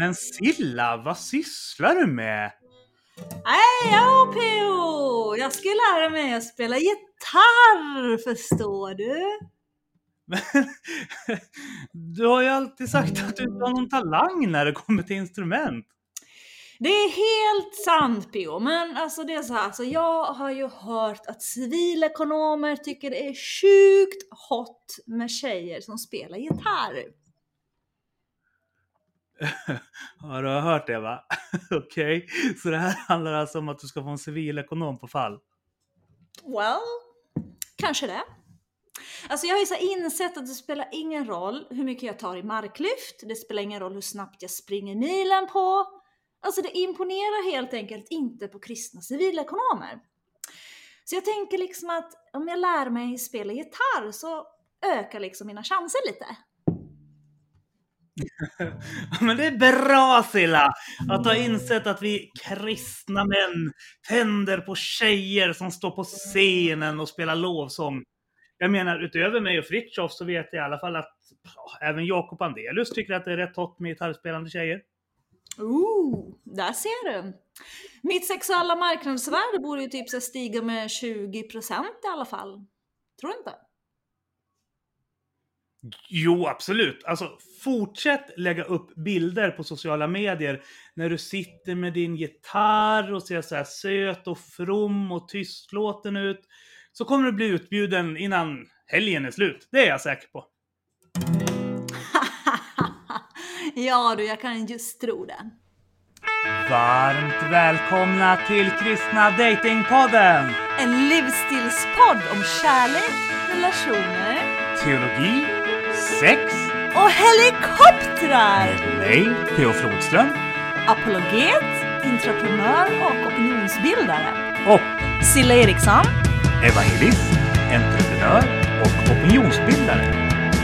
Men Silla, vad sysslar du med? Nej, ja PO! Jag ska lära mig att spela gitarr, förstår du? Men, du har ju alltid sagt att du inte har någon talang när det kommer till instrument. Det är helt sant PO, men alltså det är så här, alltså jag har ju hört att civilekonomer tycker det är sjukt hot med tjejer som spelar gitarr. Ja, du har hört det va? Okej, okay. så det här handlar alltså om att du ska få en civilekonom på fall? Well, kanske det. Alltså jag har ju så insett att det spelar ingen roll hur mycket jag tar i marklyft, det spelar ingen roll hur snabbt jag springer milen på. Alltså det imponerar helt enkelt inte på kristna civilekonomer. Så jag tänker liksom att om jag lär mig spela gitarr så ökar liksom mina chanser lite. Men det är bra Silla! Att ha insett att vi kristna män tänder på tjejer som står på scenen och spelar lovsång. Jag menar, utöver mig och Fritiof så vet jag i alla fall att ja, även Jakob Andelius tycker att det är rätt hot med gitarrspelande tjejer. Ooh, där ser du! Mitt sexuella marknadsvärde borde ju typ stiga med 20% i alla fall. Tror du inte? Jo, absolut. Alltså, fortsätt lägga upp bilder på sociala medier när du sitter med din gitarr och ser så här söt och from och tystlåten ut. Så kommer du bli utbjuden innan helgen är slut. Det är jag säker på. ja du, jag kan just tro det. Varmt välkomna till Kristna Datingpodden! En livsstilspodd om kärlek, relationer, teologi, sex och helikoptrar! Mig, Theo Flodström. Apologet, entreprenör och opinionsbildare. Och Silla Eriksson. Evangelist, entreprenör och opinionsbildare.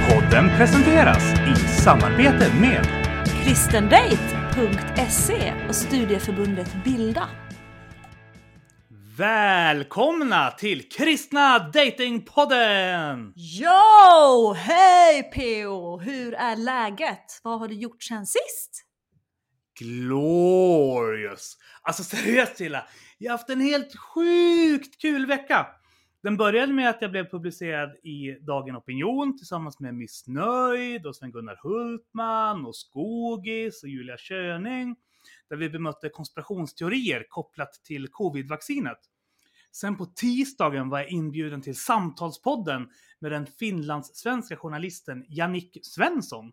Podden presenteras i samarbete med kristendate.se och studieförbundet Bilda. Välkomna till Kristna Datingpodden! Jo! Hej PO! Hur är läget? Vad har du gjort sen sist? Glorious! Alltså seriöst Tilla, jag har haft en helt sjukt kul vecka. Den började med att jag blev publicerad i Dagen Opinion tillsammans med Missnöjd och Sven-Gunnar Hultman och Skogis och Julia Köning. Där vi bemötte konspirationsteorier kopplat till covid-vaccinet. Sen på tisdagen var jag inbjuden till Samtalspodden med den finlandssvenska journalisten Jannik Svensson.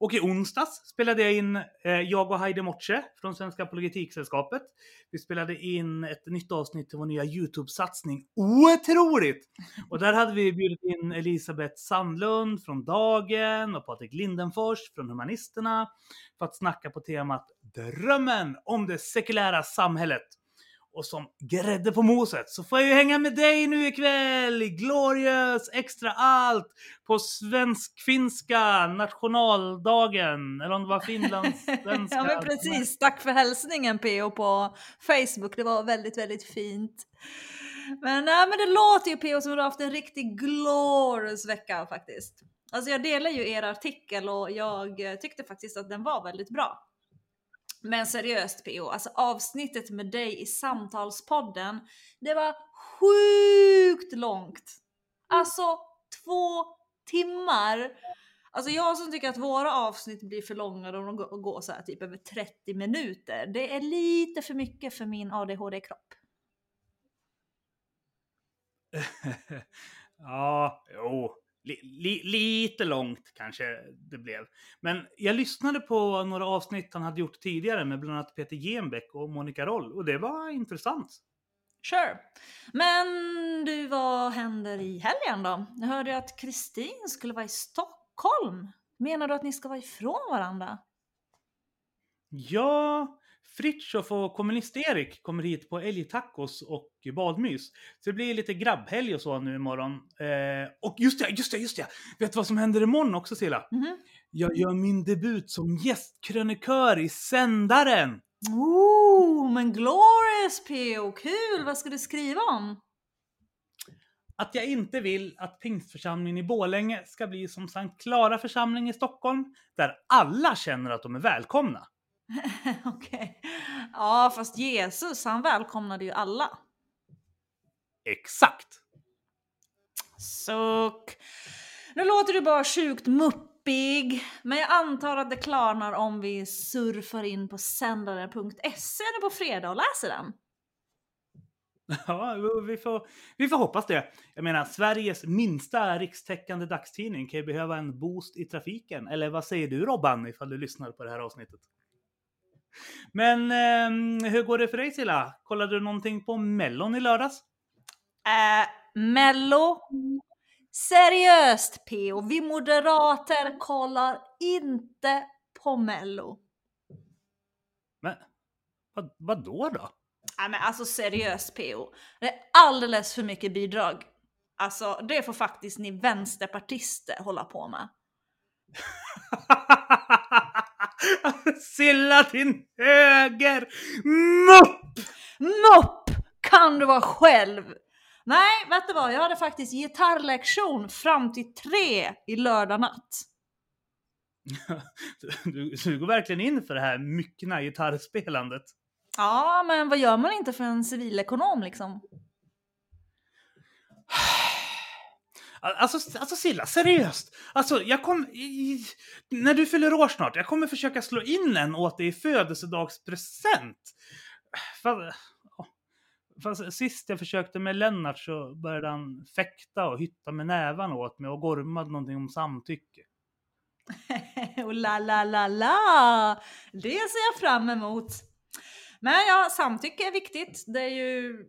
Och i onsdags spelade jag in, eh, jag och Heidi Mortse från Svenska Apologetiksällskapet. Vi spelade in ett nytt avsnitt till vår nya YouTube-satsning. Otroligt! Och där hade vi bjudit in Elisabeth Sandlund från Dagen och Patrik Lindenfors från Humanisterna för att snacka på temat Drömmen om det sekulära samhället. Och som grädde på moset så får jag ju hänga med dig nu ikväll i Glorious Extra Allt på svensk-finska nationaldagen. Eller om det var finlandssvenska. ja men precis, tack för hälsningen PO på Facebook. Det var väldigt, väldigt fint. Men, nej, men det låter ju PO som att du har haft en riktig glorious vecka faktiskt. Alltså jag delar ju er artikel och jag eh, tyckte faktiskt att den var väldigt bra. Men seriöst PO, alltså avsnittet med dig i samtalspodden, det var sjukt långt. Alltså två timmar. Alltså jag som tycker att våra avsnitt blir för långa, de går så här typ över 30 minuter. Det är lite för mycket för min ADHD-kropp. ja, jo, Li, lite långt kanske det blev. Men jag lyssnade på några avsnitt han hade gjort tidigare med bland annat Peter Genbeck och Monica Roll och det var intressant. Sure. Men du, vad händer i helgen då? Jag hörde att Kristin skulle vara i Stockholm. Menar du att ni ska vara ifrån varandra? Ja, Fritiof och kommunist-Erik kommer hit på älgtacos och badmys. Så det blir lite grabbhelg och så nu imorgon. Eh, och just det, just det, just det! Vet du vad som händer imorgon också Silla? Mm -hmm. Jag gör min debut som gästkrönikör i Sändaren! Oh, men glorious PO! Kul! Vad ska du skriva om? Att jag inte vill att pingstförsamlingen i Bålänge ska bli som Sankt Klara församling i Stockholm, där alla känner att de är välkomna. Okej. Ja, fast Jesus han välkomnade ju alla. Exakt! Suck. Nu låter du bara sjukt muppig, men jag antar att det klarnar om vi surfar in på sändare.se nu på fredag och läser den. Ja, vi får, vi får hoppas det. Jag menar, Sveriges minsta rikstäckande dagstidning kan ju behöva en boost i trafiken. Eller vad säger du Robban, ifall du lyssnar på det här avsnittet? Men eh, hur går det för dig Silla? Kollade du någonting på Mellon i lördags? Äh, Mello? Seriöst PO, vi moderater kollar inte på Mello. Men vad, vad då då? Nej men alltså seriöst PO, det är alldeles för mycket bidrag. Alltså det får faktiskt ni vänsterpartister hålla på med. Silla din höger! Mupp! Mupp! Kan du vara själv? Nej, vet du vad? Jag hade faktiskt gitarrlektion fram till tre i lördag natt. Du, du går verkligen in för det här myckna gitarrspelandet. Ja, men vad gör man inte för en civilekonom liksom? Alltså, alltså Silla, seriöst. Alltså, jag kom, i, när du fyller år snart, jag kommer försöka slå in en åt dig i födelsedagspresent. Fast, fast sist jag försökte med Lennart så började han fäkta och hytta med nävarna åt mig och gormade någonting om samtycke. och la la la la! Det ser jag fram emot. Men ja, samtycke är viktigt. Det är ju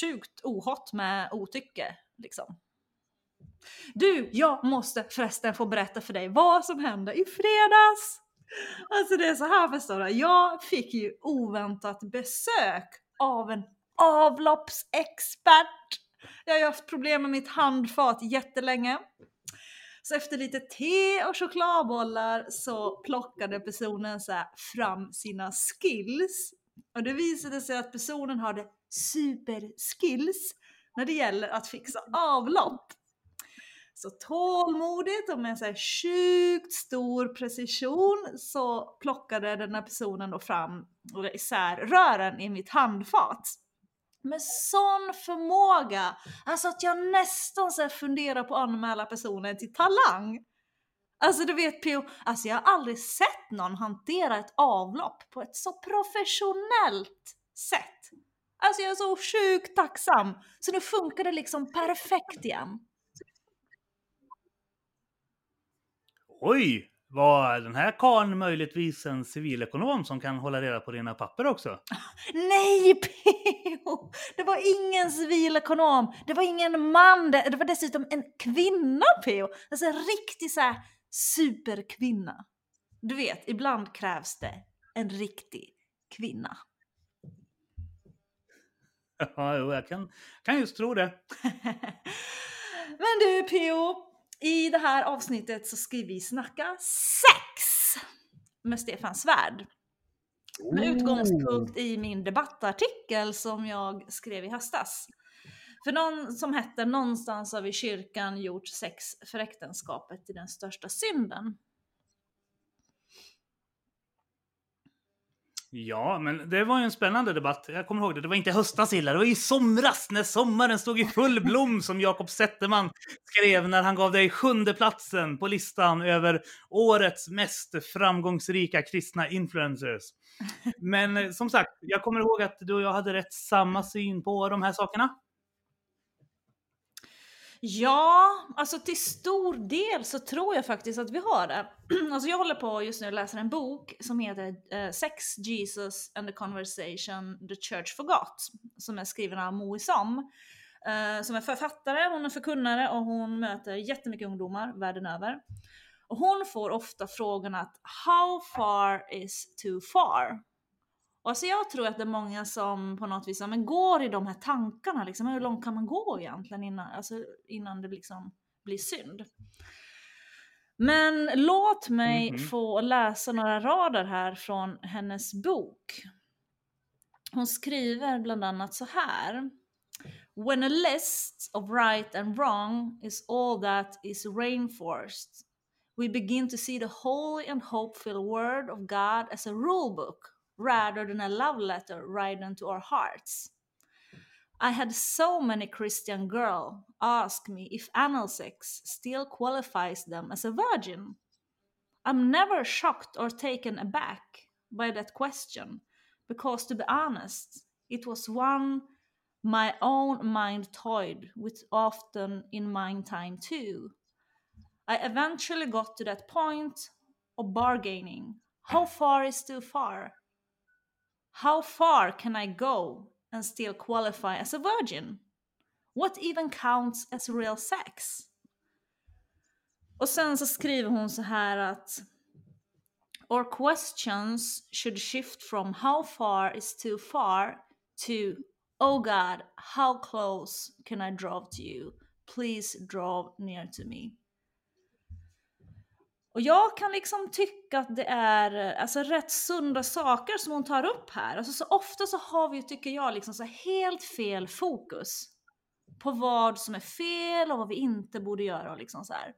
sjukt ohott med otycke liksom. Du, jag måste förresten få berätta för dig vad som hände i fredags. Alltså det är så här förstår du. Jag fick ju oväntat besök av en avloppsexpert. Jag har ju haft problem med mitt handfat jättelänge. Så efter lite te och chokladbollar så plockade personen så fram sina skills. Och det visade sig att personen hade superskills när det gäller att fixa avlopp. Så tålmodigt och med så här sjukt stor precision så plockade den här personen då fram isär rören i mitt handfat. Med sån förmåga, alltså att jag nästan så funderar på att anmäla personen till Talang. Alltså du vet Pio, alltså jag har aldrig sett någon hantera ett avlopp på ett så professionellt sätt. Alltså jag är så sjukt tacksam. Så nu funkar det liksom perfekt igen. Oj! Var den här karln möjligtvis en civilekonom som kan hålla reda på dina papper också? Nej, P.O. Det var ingen civilekonom. Det var ingen man. Det var dessutom en kvinna, P.O. Alltså en riktig så här superkvinna. Du vet, ibland krävs det en riktig kvinna. Ja, jo, jag kan, kan just tro det. Men du, P.O. I det här avsnittet så ska vi snacka sex med Stefan Svärd. Med utgångspunkt i min debattartikel som jag skrev i höstas. För någon som hette “Någonstans har vi kyrkan gjort sex för äktenskapet till den största synden”. Ja, men det var ju en spännande debatt. Jag kommer ihåg det. Det var inte höstas illa, det var i somras när sommaren stod i full blom som Jakob Zetterman skrev när han gav dig sjunde platsen på listan över årets mest framgångsrika kristna influencers. Men eh, som sagt, jag kommer ihåg att du och jag hade rätt samma syn på de här sakerna. Ja, alltså till stor del så tror jag faktiskt att vi har det. Alltså jag håller på just nu och läser en bok som heter eh, Sex, Jesus and the Conversation the Church Forgot. Som är skriven av Moe Som. Eh, som är författare, hon är förkunnare och hon möter jättemycket ungdomar världen över. Och hon får ofta frågan att How far is too far? Alltså jag tror att det är många som på något vis men går i de här tankarna. Liksom, hur långt kan man gå egentligen innan, alltså, innan det liksom blir synd? Men låt mig mm -hmm. få läsa några rader här från hennes bok. Hon skriver bland annat så här. When a list of right and wrong is all that is rainforest, we begin to see the holy and hopeful Word of God as a rule book rather than a love letter written to our hearts. I had so many Christian girls ask me if anal sex still qualifies them as a virgin. I'm never shocked or taken aback by that question because, to be honest, it was one my own mind toyed with often in my time too. I eventually got to that point of bargaining. How far is too far? How far can I go and still qualify as a virgin? What even counts as real sex? Och sen så skriver hon så här att Our questions should shift from how far is too far to Oh God, how close can I draw to you? Please draw near to me. Och jag kan liksom tycka att det är alltså, rätt sunda saker som hon tar upp här. Alltså, så ofta så har vi, tycker jag, liksom så helt fel fokus på vad som är fel och vad vi inte borde göra. Och liksom så här.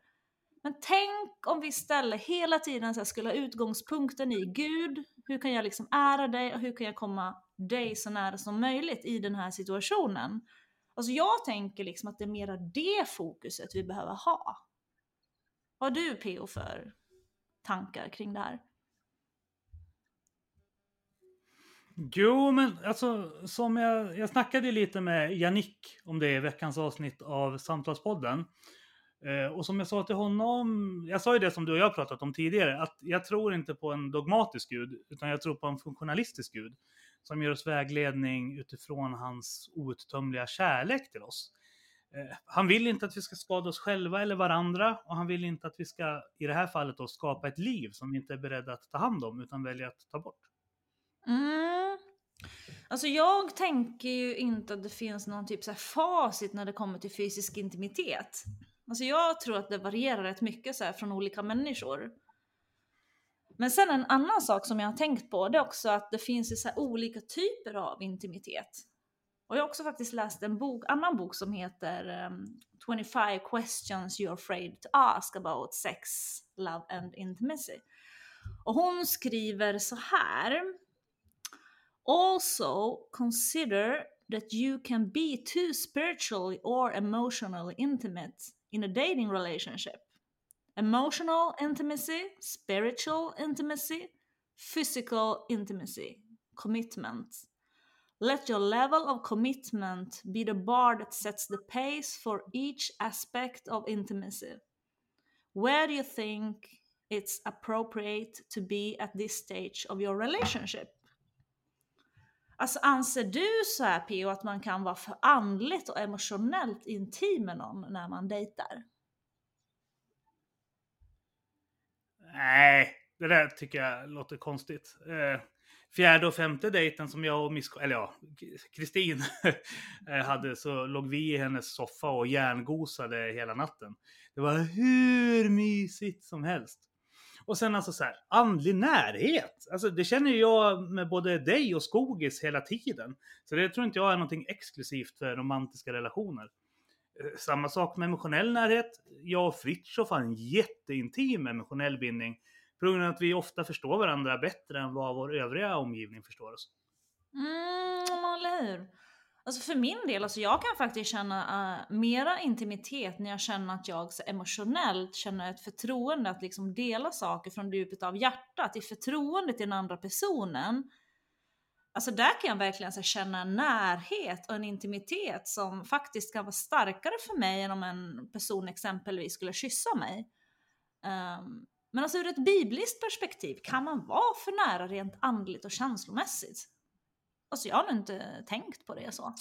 Men tänk om vi istället hela tiden så skulle ha utgångspunkten i Gud, hur kan jag liksom ära dig och hur kan jag komma dig så nära som möjligt i den här situationen? Alltså jag tänker liksom att det är mera det fokuset vi behöver ha. Vad har du PO för tankar kring det här? Jo, men alltså som jag, jag snackade lite med Jannick om det i veckans avsnitt av Samtalspodden. Eh, och som jag sa till honom, jag sa ju det som du och jag pratat om tidigare, att jag tror inte på en dogmatisk gud, utan jag tror på en funktionalistisk gud som ger oss vägledning utifrån hans outtömliga kärlek till oss. Eh, han vill inte att vi ska skada oss själva eller varandra och han vill inte att vi ska, i det här fallet då, skapa ett liv som vi inte är beredda att ta hand om utan väljer att ta bort. Mm. Alltså jag tänker ju inte att det finns någon typ så facit när det kommer till fysisk intimitet. Alltså jag tror att det varierar rätt mycket så från olika människor. Men sen en annan sak som jag har tänkt på det är också att det finns ju så olika typer av intimitet. Och jag har också faktiskt läst en bok, annan bok som heter ehm, um, 25 questions you're afraid to ask about sex, love and intimacy. Och hon skriver så här. Also consider that you can be too spiritually or emotionally intimate in a dating relationship. Emotional intimacy, spiritual intimacy, physical intimacy, commitment. Let your level of commitment be the bar that sets the pace for each aspect of intimacy. Where do you think it's appropriate to be at this stage of your relationship? Alltså anser du så här Pio att man kan vara för andligt och emotionellt intim med någon när man dejtar? Nej, det där tycker jag låter konstigt. Eh, fjärde och femte dejten som jag och Miss, eller ja, Kristin eh, hade så låg vi i hennes soffa och järngosade hela natten. Det var hur mysigt som helst. Och sen alltså så här, andlig närhet. Alltså det känner jag med både dig och Skogis hela tiden. Så det tror inte jag är någonting exklusivt för romantiska relationer. Eh, samma sak med emotionell närhet. Jag och Fritiof har en jätteintim emotionell bindning. På grund av att vi ofta förstår varandra bättre än vad vår övriga omgivning förstår oss. Mm, eller hur? Alltså för min del, alltså jag kan faktiskt känna uh, mera intimitet när jag känner att jag så emotionellt känner ett förtroende att liksom dela saker från djupet av hjärtat, i förtroende till den andra personen. Alltså där kan jag verkligen så, känna en närhet och en intimitet som faktiskt kan vara starkare för mig än om en person exempelvis skulle kyssa mig. Um, men alltså ur ett bibliskt perspektiv, kan man vara för nära rent andligt och känslomässigt? Alltså jag har nog inte tänkt på det så.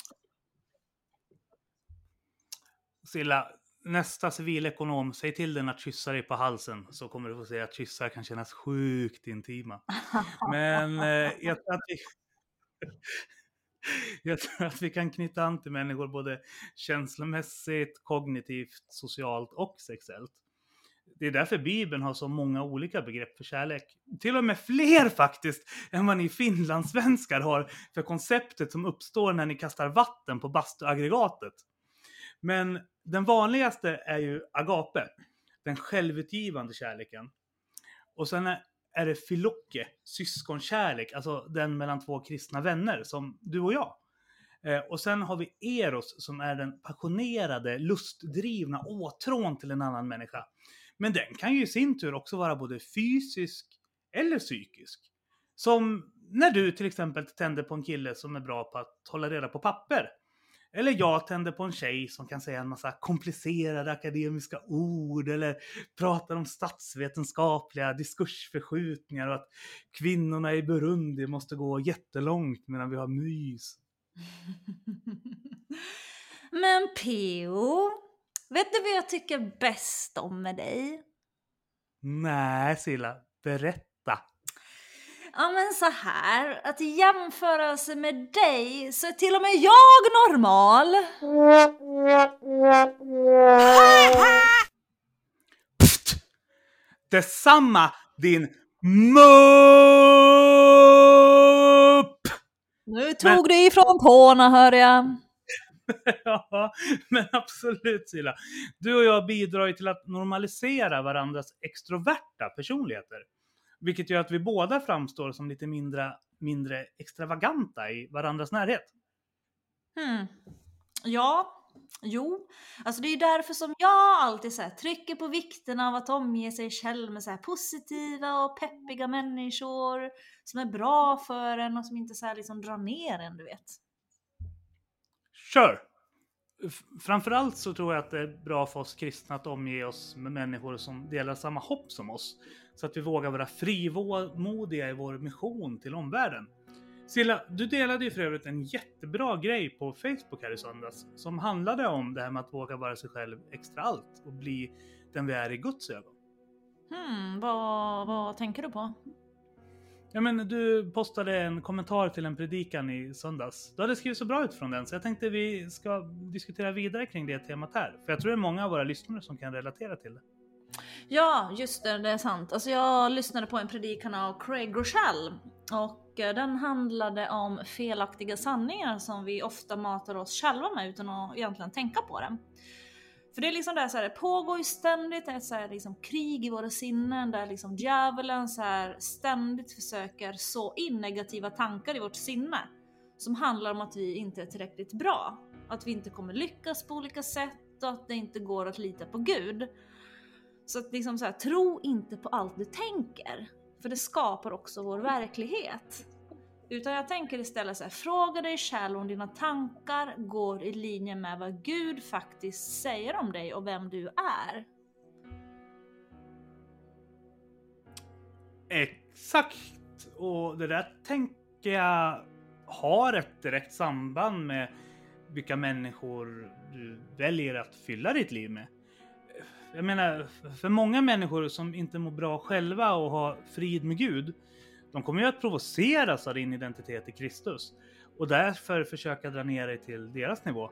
Silla, nästa civilekonom, säg till den att kyssa dig på halsen så kommer du få se att kyssar kan kännas sjukt intima. Men eh, jag, tror att vi, jag tror att vi kan knyta an till människor både känslomässigt, kognitivt, socialt och sexuellt det är därför Bibeln har så många olika begrepp för kärlek. Till och med fler faktiskt än vad ni finlandssvenskar har för konceptet som uppstår när ni kastar vatten på bastuaggregatet. Men den vanligaste är ju agape. den självutgivande kärleken. Och sen är, det filoke, syskonkärlek, alltså den mellan två kristna vänner som du och jag. Eh, och sen har vi eros som är den passionerade, lustdrivna åtrån till en annan människa. Men den kan ju i sin tur också vara både fysisk eller psykisk. Som när du till exempel tänder på en kille som är bra på att hålla reda på papper. Eller jag tänder på en tjej som kan säga en massa komplicerade akademiska ord eller pratar om statsvetenskapliga diskursförskjutningar och att kvinnorna i Burundi måste gå jättelångt medan vi har mys. Men Peo, vet du vad jag tycker bäst om med dig? Nej, Silla, berätta. Ja men så här, att i jämförelse med dig så är till och med jag normal. Pft! Detsamma din mupp! Nu tog du ifrån tårna hör jag. ja, men absolut Silla. Du och jag bidrar ju till att normalisera varandras extroverta personligheter. Vilket gör att vi båda framstår som lite mindre, mindre extravaganta i varandras närhet. Hmm. Ja, jo. Alltså det är ju därför som jag alltid så här, trycker på vikten av att omge sig själv med så här positiva och peppiga människor som är bra för en och som inte så här liksom drar ner en, du vet. Kör! Framförallt så tror jag att det är bra för oss kristna att omge oss med människor som delar samma hopp som oss. Så att vi vågar vara frimodiga i vår mission till omvärlden. Silla, du delade ju för övrigt en jättebra grej på Facebook här i söndags som handlade om det här med att våga vara sig själv extra allt och bli den vi är i Guds ögon. Hmm, vad, vad tänker du på? Ja men du postade en kommentar till en predikan i söndags. Du hade skrivit så bra utifrån den så jag tänkte vi ska diskutera vidare kring det temat här. För jag tror det är många av våra lyssnare som kan relatera till det. Ja, just det, det är sant. Alltså jag lyssnade på en predikan av Craig Rochelle och eh, den handlade om felaktiga sanningar som vi ofta matar oss själva med utan att egentligen tänka på det. För det är liksom där så här, det pågår ju ständigt ett så här, liksom, krig i våra sinnen där liksom djävulen så här, ständigt försöker så in negativa tankar i vårt sinne. Som handlar om att vi inte är tillräckligt bra. Att vi inte kommer lyckas på olika sätt och att det inte går att lita på Gud. Så att liksom så här, tro inte på allt du tänker. För det skapar också vår verklighet. Utan jag tänker istället så här, fråga dig själv om dina tankar går i linje med vad Gud faktiskt säger om dig och vem du är. Exakt! Och det där tänker jag har ett direkt samband med vilka människor du väljer att fylla ditt liv med. Jag menar, för många människor som inte mår bra själva och har frid med Gud, de kommer ju att provoceras av din identitet i Kristus och därför försöka dra ner dig till deras nivå.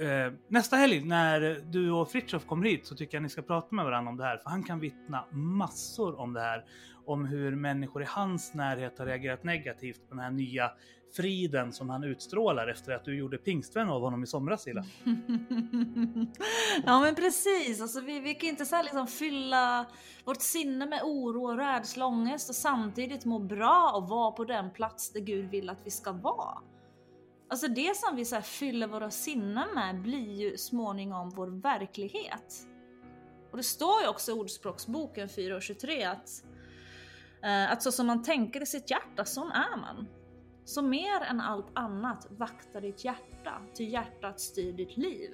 Eh, nästa helg när du och Fritiof kommer hit så tycker jag ni ska prata med varandra om det här för han kan vittna massor om det här. Om hur människor i hans närhet har reagerat negativt på den här nya friden som han utstrålar efter att du gjorde pingstvän av honom i somras Silla. ja men precis, alltså, vi, vi kan inte så här liksom fylla vårt sinne med oro och rädsla och ångest och samtidigt må bra och vara på den plats där Gud vill att vi ska vara. Alltså det som vi så här fyller våra sinnen med blir ju småningom vår verklighet. Och det står ju också i Ordspråksboken 4.23 att, eh, att så som man tänker i sitt hjärta, sån är man. Så mer än allt annat, vakta ditt hjärta, ty hjärtat styr ditt liv.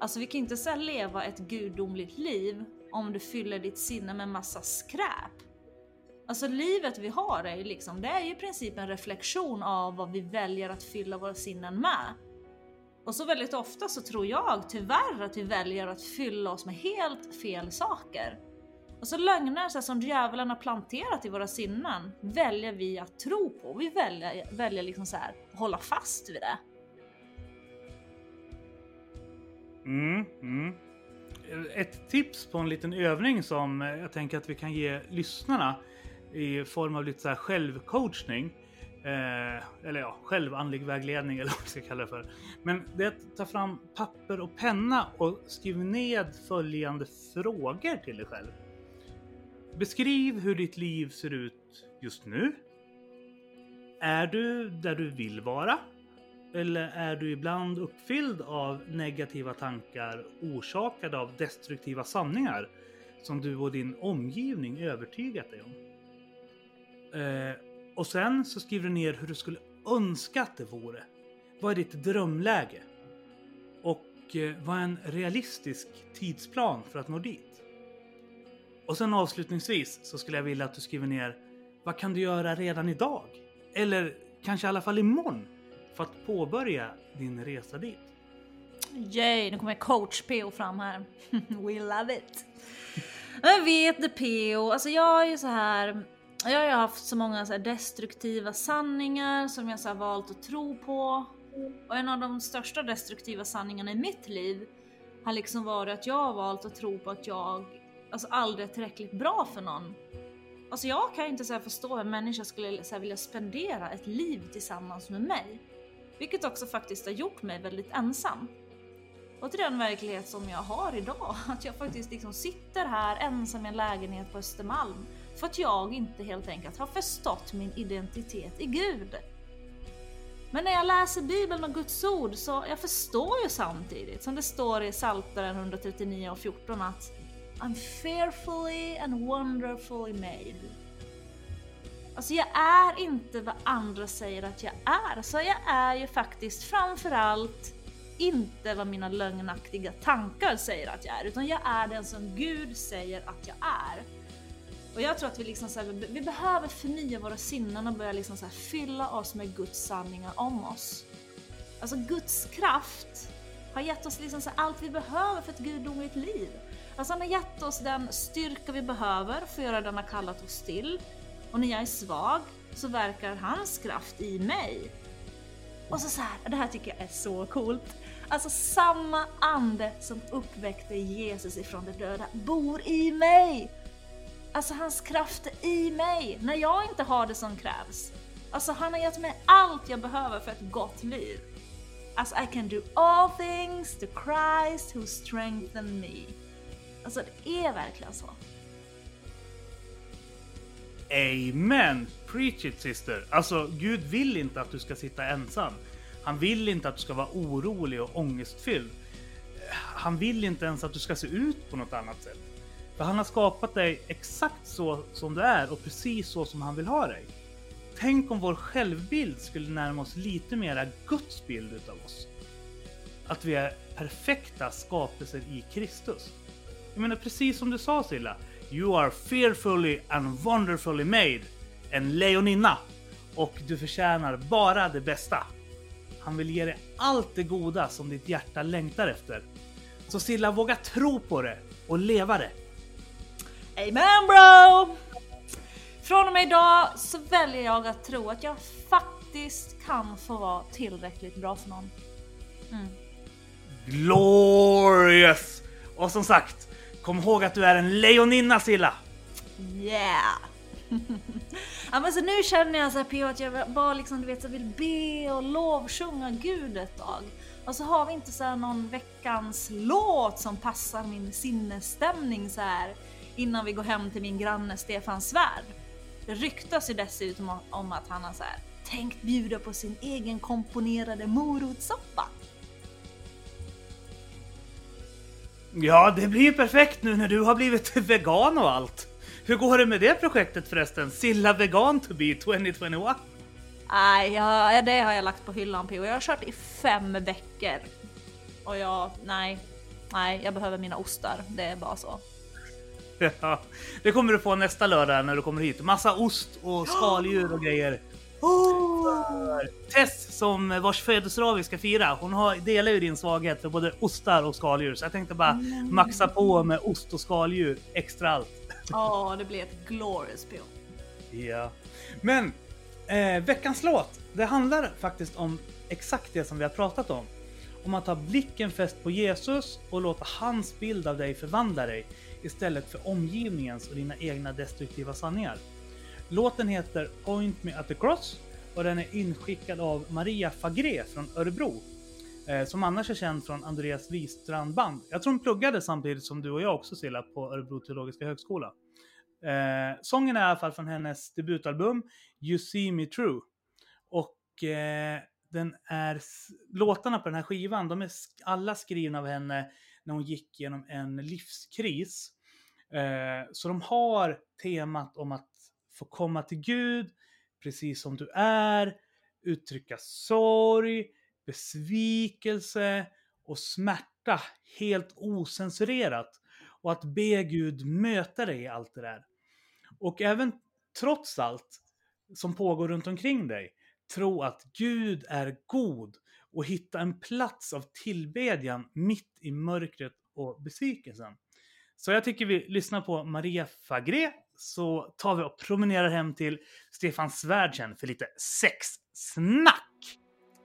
Alltså vi kan inte säga leva ett gudomligt liv om du fyller ditt sinne med massa skräp. Alltså livet vi har är ju liksom, det är ju i princip en reflektion av vad vi väljer att fylla våra sinnen med. Och så väldigt ofta så tror jag tyvärr att vi väljer att fylla oss med helt fel saker. Och så lögner så här, som djävulen har planterat i våra sinnen väljer vi att tro på. Vi väljer, väljer liksom så här, att hålla fast vid det. Mm, mm. Ett tips på en liten övning som jag tänker att vi kan ge lyssnarna i form av lite så här självcoachning Eh, eller ja, självandlig vägledning eller vad vi ska kalla det för. Men det är att ta fram papper och penna och skriv ned följande frågor till dig själv. Beskriv hur ditt liv ser ut just nu. Är du där du vill vara? Eller är du ibland uppfylld av negativa tankar orsakade av destruktiva sanningar som du och din omgivning övertygat dig om? Eh, och sen så skriver du ner hur du skulle önska att det vore. Vad är ditt drömläge? Och eh, vad är en realistisk tidsplan för att nå dit? Och sen avslutningsvis så skulle jag vilja att du skriver ner vad kan du göra redan idag? Eller kanske i alla fall imorgon för att påbörja din resa dit. Yay, nu kommer coach PO fram här. We love it. Jag vet det PO, alltså jag är ju så här. Jag har ju haft så många så destruktiva sanningar som jag så valt att tro på. Och en av de största destruktiva sanningarna i mitt liv har liksom varit att jag har valt att tro på att jag alltså aldrig är tillräckligt bra för någon. Alltså jag kan inte så förstå hur en människa skulle så vilja spendera ett liv tillsammans med mig. Vilket också faktiskt har gjort mig väldigt ensam. Och till den verklighet som jag har idag, att jag faktiskt liksom sitter här ensam i en lägenhet på Östermalm för att jag inte helt enkelt har förstått min identitet i Gud. Men när jag läser Bibeln och Guds ord så jag förstår ju samtidigt, som det står i Psaltaren 139 och 14 att I'm fearfully and wonderfully made. Alltså jag är inte vad andra säger att jag är. Så jag är ju faktiskt framförallt inte vad mina lögnaktiga tankar säger att jag är, utan jag är den som Gud säger att jag är. Och jag tror att vi, liksom så här, vi behöver förnya våra sinnen och börja liksom så här, fylla oss med Guds sanningar om oss. Alltså Guds kraft har gett oss liksom så här, allt vi behöver för ett gudomligt liv. Alltså han har gett oss den styrka vi behöver för att göra det han har kallat oss till. Och när jag är svag så verkar hans kraft i mig. Och så, så här, det här tycker jag är så coolt. Alltså samma ande som uppväckte Jesus ifrån de döda bor i mig. Alltså hans kraft är i mig när jag inte har det som krävs. Alltså han har gett mig allt jag behöver för ett gott liv. Alltså I can do all things to Christ who strengthen me. Alltså det är verkligen så. Amen! Preach it sister! Alltså, Gud vill inte att du ska sitta ensam. Han vill inte att du ska vara orolig och ångestfylld. Han vill inte ens att du ska se ut på något annat sätt. För han har skapat dig exakt så som du är och precis så som han vill ha dig. Tänk om vår självbild skulle närma oss lite mera Guds bild utav oss. Att vi är perfekta skapelser i Kristus. Jag menar precis som du sa Silla. You are fearfully and wonderfully made. En lejoninna. Och du förtjänar bara det bästa. Han vill ge dig allt det goda som ditt hjärta längtar efter. Så Silla, våga tro på det och leva det. Amen bro! Från och med idag så väljer jag att tro att jag faktiskt kan få vara tillräckligt bra för någon. Mm. Glorious! Och som sagt, kom ihåg att du är en lejoninna Silla! Yeah! ja, men så nu känner jag så här, P.O. att jag bara liksom, du vet, så vill be och lovsjunga Gud ett tag. Och så har vi inte så här någon veckans låt som passar min sinnesstämning så här innan vi går hem till min granne Stefan Svärd. Det ryktas ju dessutom om att han har så här, tänkt bjuda på sin egen komponerade morotssoppa. Ja, det blir ju perfekt nu när du har blivit vegan och allt. Hur går det med det projektet förresten? Silla Vegan to be 2021? Nej, ja, det har jag lagt på hyllan P.O. Jag har kört i fem veckor. Och jag, nej, nej, jag behöver mina ostar. Det är bara så. Ja, det kommer du få nästa lördag när du kommer hit. Massa ost och skaldjur och grejer. Oh. Tess som vars födelsedag vi ska fira, hon har, delar ju din svaghet för både ostar och skaldjur. Så jag tänkte bara mm. maxa på med ost och skaldjur extra allt. Ja, oh, det blir ett glorious PO. Ja. Men eh, veckans låt, det handlar faktiskt om exakt det som vi har pratat om. Om att ha blicken fäst på Jesus och låta hans bild av dig förvandla dig istället för omgivningens och dina egna destruktiva sanningar. Låten heter Point Me At The Cross och den är inskickad av Maria Fagré från Örebro. Eh, som annars är känd från Andreas Wistrand band. Jag tror hon pluggade samtidigt som du och jag också Silla på Örebro teologiska högskola. Eh, sången är i alla fall från hennes debutalbum You See Me True. Och eh, den är, låtarna på den här skivan, de är alla skrivna av henne när hon gick igenom en livskris. Eh, så de har temat om att få komma till Gud precis som du är, uttrycka sorg, besvikelse och smärta helt osensurerat. Och att be Gud möta dig i allt det där. Och även trots allt som pågår runt omkring dig, tro att Gud är god och hitta en plats av tillbedjan mitt i mörkret och besvikelsen. Så jag tycker vi lyssnar på Maria Fagré så tar vi och promenerar hem till Stefan Svärdsen för lite sexsnack.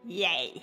Yay!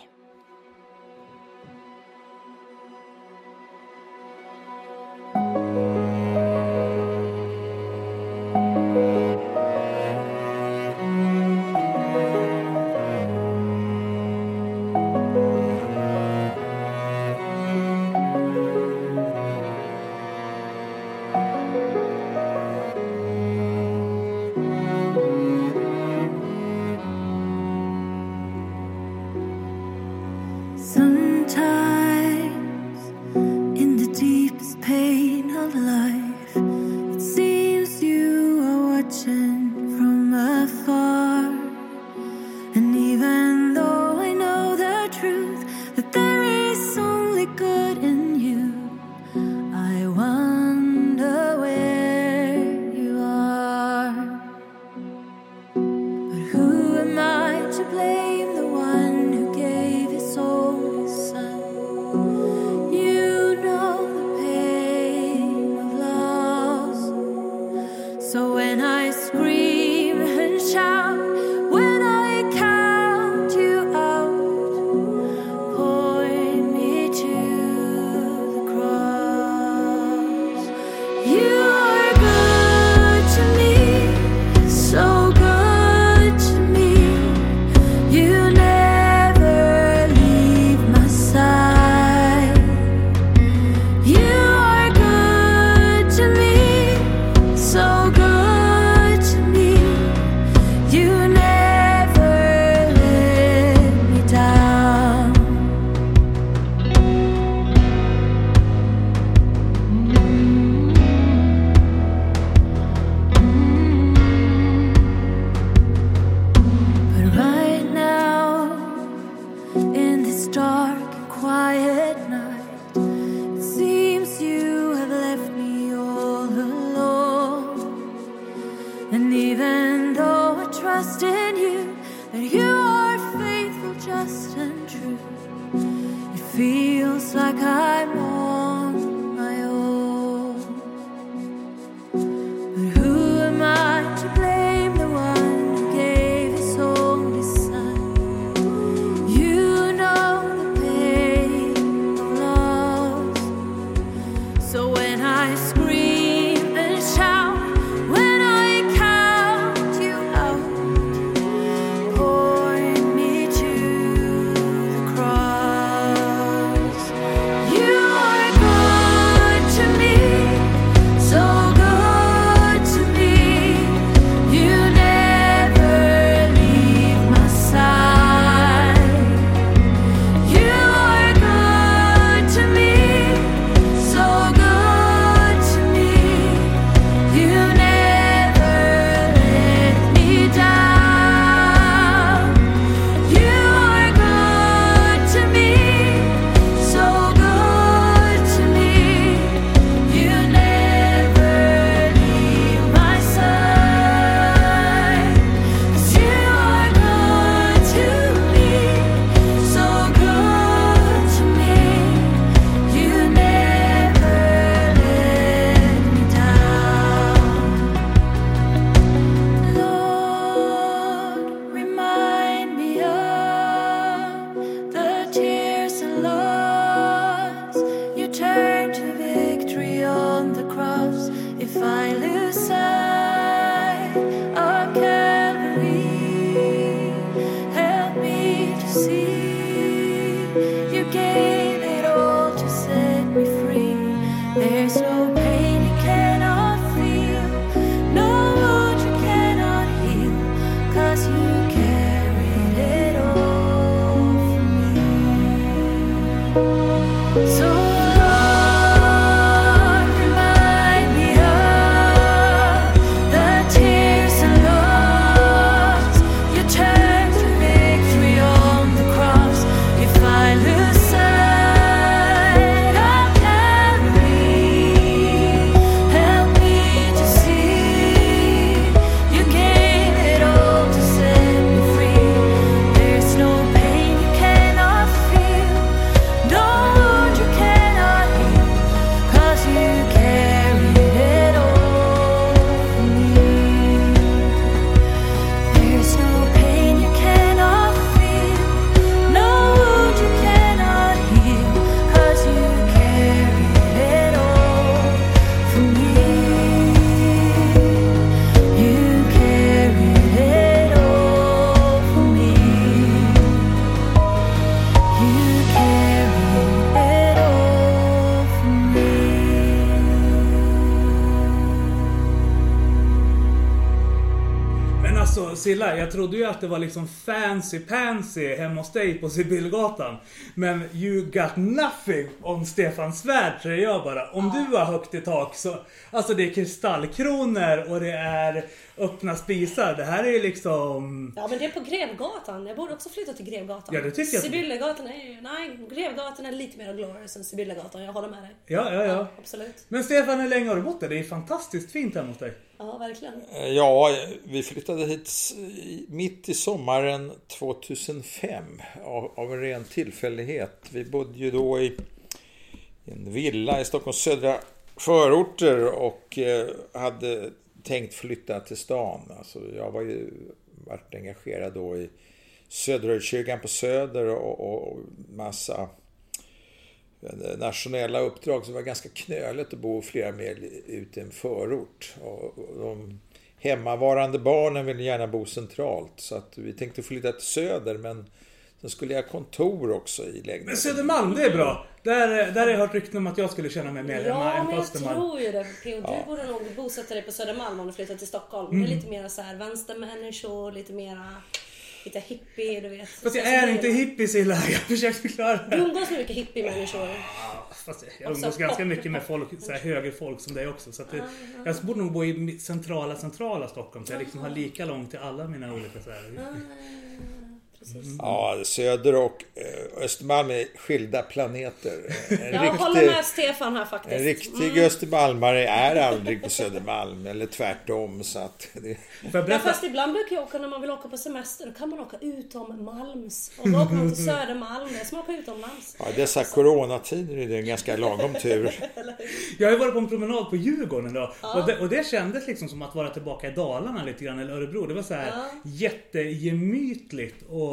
Alltså Silla, jag trodde ju att det var liksom fancy pansy hemma hos dig på Sibyllegatan. Men you got nothing on Stefan Svärd säger jag bara. Om du har högt i tak så... Alltså det är kristallkronor och det är öppna spisar. Det här är ju liksom... Ja men det är på Grevgatan. Jag borde också flytta till Grevgatan. Ja, det tycker jag. Sibyllegatan är ju... Nej, Grevgatan är lite mer glorious än Sibyllegatan. Jag håller med dig. Ja, ja, ja. Absolut. Men Stefan, hur länge har du bott där? Det är fantastiskt fint hemma hos dig. Ja, verkligen. Eh, ja, vi flyttade hit mitt i sommaren 2005 av, av en ren tillfällighet. Vi bodde ju då i, en villa i Stockholms södra förorter och eh, hade tänkt flytta till stan. Alltså, jag var ju varit engagerad då i Söderödskyrkan på Söder och, och, och massa nationella uppdrag som var ganska knöligt att bo flera mil ut i en förort. Och de hemmavarande barnen ville gärna bo centralt så att vi tänkte flytta till Söder men sen skulle jag ha kontor också i Men lägenheten. Södermalm, det är bra. Där, där har jag hört rykten om att jag skulle känna mig mer hemma Ja, än men på jag Östermalm. tror ju det. P.O. Du borde nog bosätta dig på Södermalm om du flyttar till Stockholm. Det är lite mer så här vänstermänniskor, lite mera... Lite hippie, du vet. Fast jag är inte hippie Silla, jag försöker förklara det. Du umgås med mycket hippie-människor. Fast jag umgås ganska mycket med folk, så här, högerfolk som dig också. Så att det, jag borde nog bo i centrala, centrala Stockholm. Så jag liksom har lika långt till alla mina olika så här. Precis. Ja, Söder och eh, Östermalm är skilda planeter. En Jag håller riktig, med Stefan här faktiskt. en riktig östermalmare är aldrig på Södermalm eller tvärtom. Så att det, Ja, fast ibland brukar jag åka när man vill åka på semester, då kan man åka utom Malms. Och då åker man till Södermalm, det är som att åka utomlands. ja, dessa coronatider är det en ganska lagom tur. Jag har ju varit på en promenad på Djurgården idag. Och, det, och det kändes liksom som att vara tillbaka i Dalarna lite grann, eller Örebro. Det var så här jättegemytligt. Och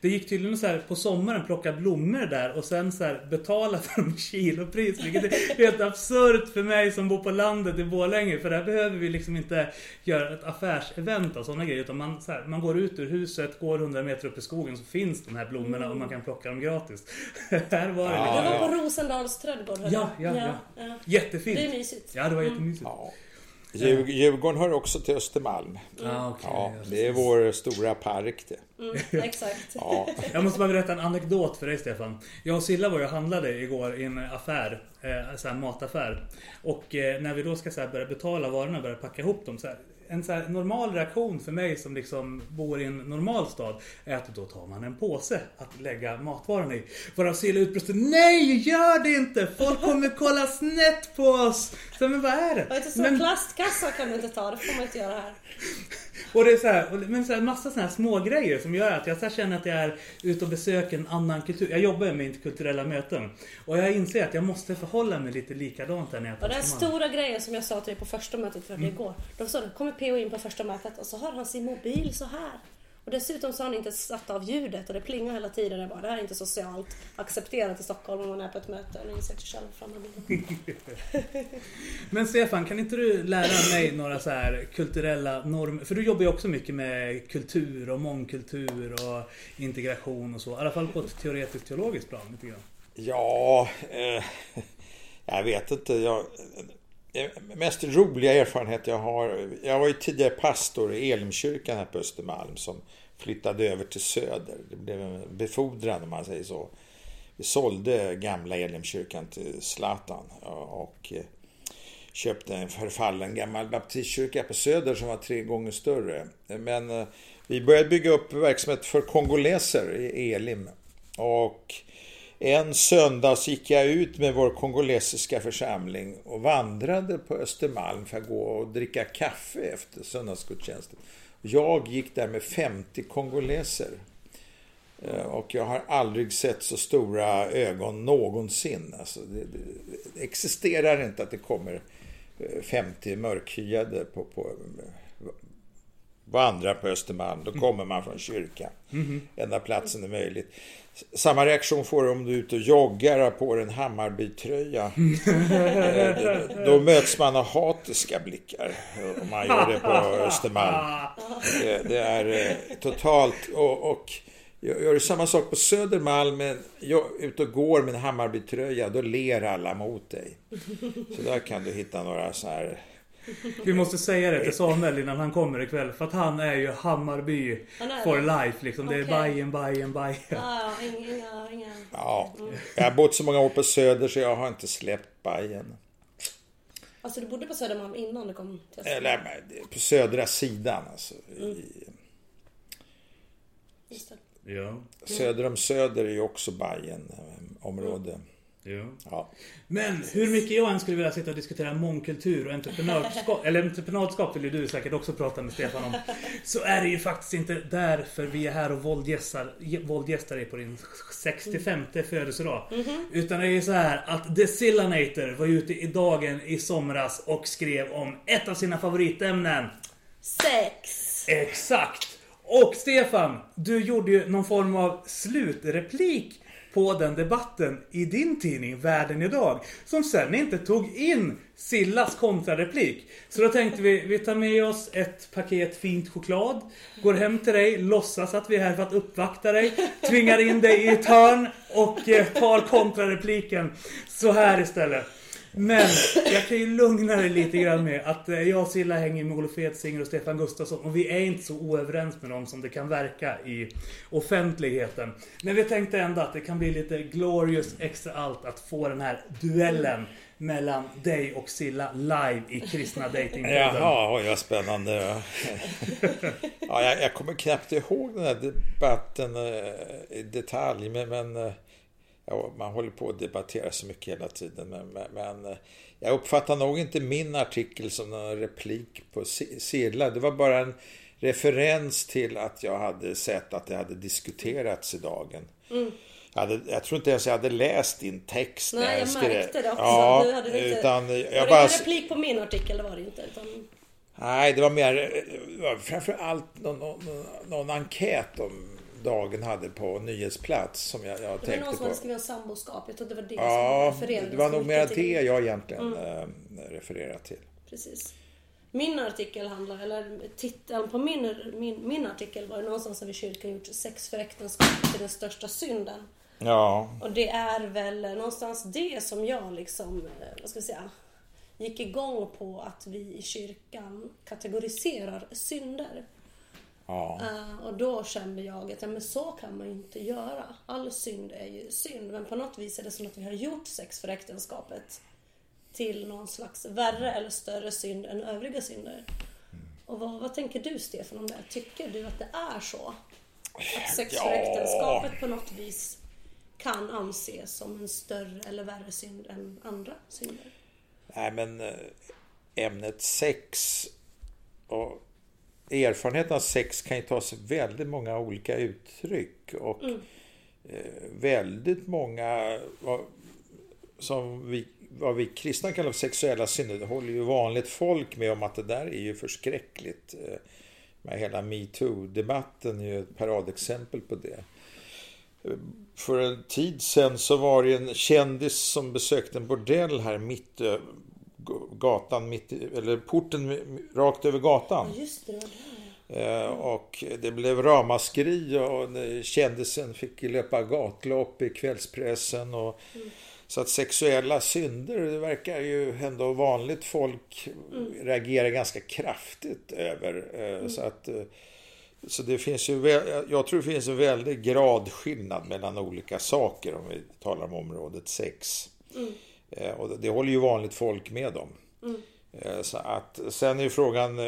det gick tydligen så här på sommaren plocka blommor där och sen så här betala för dem kilopris. Vilket är helt absurt för mig som bor på landet i Borlänge. För där behöver vi liksom inte göra ett affärsevent av sådana grejer. Utan man, så här, man går ut ur huset, går 100 meter upp i skogen så finns de här blommorna och man kan plocka dem gratis. här var det Ja, liksom. Jag var på Rosendals trädgård. Ja, ja, ja. ja. Jättefint. Det är mysigt. Ja, det var jättemysigt. Ja. Djur- Djurgården hör också till Östermalm. Ah, okej. Ja, det är vår stora park det. Mm, exakt. Ja. Jag måste bara berätta en anekdot för dig Stefan. Jag och Silla var och handlade igår i en affär, eh, så här mataffär. Och eh, när vi då ska så börja betala varorna och börja packa ihop dem. Så här, en så normal reaktion för mig som liksom bor i en normal stad är att då tar man en påse att lägga matvarorna i. Varav Silla utbrister Nej, gör det inte! Folk kommer kolla snett på oss! Så, men vad är det? Och inte så Men- plastkassar kan du inte ta, det får man inte göra här. Och det är så här, men så här, massa såna här små grejer som gör att jag så känner att jag är ute och besöker en annan kultur. Jag jobbar med interkulturella möten. Och jag inser att jag måste förhålla mig lite likadant här när jag Och den stora grejen som jag sa till dig på första mötet för Mm. igår. Då sa du, kommer PO in på första mötet och så har han sin mobil så här. Och dessutom så har han inte satt av ljudet och det plingar hela tiden. Jag bara, det här är inte socialt accepterat i Stockholm om man är på ett möte. Och ni ser sig själv fram. Men Stefan, kan inte du lära mig några så här kulturella normer? För du jobbar ju också mycket med kultur och mångkultur och integration och så. I alla fall på ett teoretiskt teologiskt plan lite grann. Ja, eh, jag vet inte. Jag, mest roliga erfarenhet jag har. Jag var ju tidigare pastor i Elimkyrkan här på Östermalm som flyttade över till Söder. Det blev en befordran om man säger så. vi sålde gamla Elimkyrkan till Zlatan och eh, köpte en förfallen gammal baptistkyrka på Söder som var tre gånger större. Men eh, vi började bygga upp verksamhet för kongoleser i Elim. Och en söndag så gick jag ut med vår kongolesiska församling och vandrade på Östermalm för att gå och dricka kaffe efter söndagsgudstjänsten. Jag gick där med 50 kongoleser. Eh, och jag har aldrig sett så stora ögon någonsin. Alltså det, det existerar inte att det kommer 50 mörkhyade på, på vandrar på Östermalm. Då kommer man från kyrkan. Mm. Enda platsen är möjligt. Samma reaktion får du om du är ute och joggar på en Hammarbytröja. Eh, då möts man av hatiska blickar om man gör det på Östermalm. Det, är eh, totalt... och, och Gör du samma sak på Södermalm, men jag ute och går med en Hammarbytröja, då ler alla mot dig. Så där kan du hitta några så här... Vi måste säga det till Samuel innan han kommer ikväll. För att han är ju Hammarby for life liksom. Det är Bajen, Bajen, Bajen. Ja, inga, inga. Ja, jag har bott så många år på Söder så jag har inte släppt Bajen. Alltså du bodde på Södermalm innan du kom till Östermalm? Eller på södra sidan alltså. Mm. Just det. Ja. Söder om Söder är ju också Bajen område. Ja. ja. Men hur mycket jag än skulle vilja sitta och diskutera mångkultur och entreprenörskap, eller entreprenörskap vill ju du säkert också prata med Stefan om. Så är det ju faktiskt inte därför vi är här och våldgästar, våldgästar dig på din 65 födelsedag. Mm -hmm. Utan det är ju så här att Decillinator var ute i dagen i somras och skrev om ett av sina favoritämnen. Sex! Exakt! Och Stefan, du gjorde ju någon form av slutreplik på den debatten i din tidning Världen idag. Som sen inte tog in Sillas kontrareplik. Så då tänkte vi, vi tar med oss ett paket fint choklad, går hem till dig, låtsas att vi är här för att uppvakta dig, tvingar in dig i ett hörn och eh, tar kontrarepliken så här istället. Men jag kan ju lugna dig lite grann med att eh, jag och Silla hänger med Olof Edsinger och Stefan Gustafsson och vi är inte så oöverens med dem som det kan verka i offentligheten. Men vi tänkte ändå att det kan bli lite glorious extra allt att få den här duellen mellan dig och Silla live i Kristna Datingpodden. Jaha, oj vad spännande. ja, jag, jag kommer knappt ihåg den här debatten eh, i detalj, men, men eh, ja, man håller på att debattera så mycket hela tiden. Men, men, eh, jag uppfattar nog inte min artikel som någon replik på Silla. Det var bara en referens till att jag hade sett att det hade diskuterats i dagen. Mm. Jag, hade, jag, tror inte ens jag hade läst din text. Nej, jag, jag märkte det också. Ja, du hade lite, utan jag var bara... det replik på min artikel? Det var det inte. Utan... Nej, det var mer framförallt någon, någon, någon enkät om Dagen hade på nyhetsplats som jag, jag tänkte på. Det var någon som hade skrivit om samboskap. Jag trodde det var det ja, som refererade det var nog mer det jag egentligen mm. äh, refererade till. Precis. Min artikel handlar, eller titeln på min, min, min artikel var någonstans har vi kyrkan gjort sex för äktenskapet till den största synden. Ja. Och det är väl någonstans det som jag liksom, eh, vad ska vi säga, gick igång på att vi i kyrkan kategoriserar synder. Ja. Uh, och då kände jag att ja, men så kan man ju inte göra. All synd är ju synd. Men på något vis är det som att vi har gjort sex för äktenskapet till någon slags värre eller större synd än övriga synder. Mm. Och vad, vad, tänker du Stefan om det? Tycker du att det är så? Att sex ja. för äktenskapet på något vis kan anses som en större eller värre synd än andra synder? Nej men eh, ämnet sex och erfarenheten av sex kan ju ta sig väldigt många olika uttryck. Och mm. Eh, väldigt många som vi, vad vi kristna kallar för sexuella synder, det håller ju vanligt folk med om att det där är ju förskräckligt. Eh, med hela metoo-debatten är ju ett paradexempel på det. Eh, för en tid sen så var det en kändis som besökte en bordell här mitt gatan mitt, eller porten rakt över gatan. Just det, det och det blev ramaskri och kändisen fick löpa gatlopp i kvällspressen. Och, mm. Så att sexuella synder, det verkar ju ändå vanligt folk mm. reagera ganska kraftigt över. Mm. Så att Så det finns ju, jag tror det finns en väldig gradskillnad mellan olika saker om vi talar om området sex. Eh, Och det, håller ju vanligt folk med om. Eh, Så att, sen är ju frågan eh,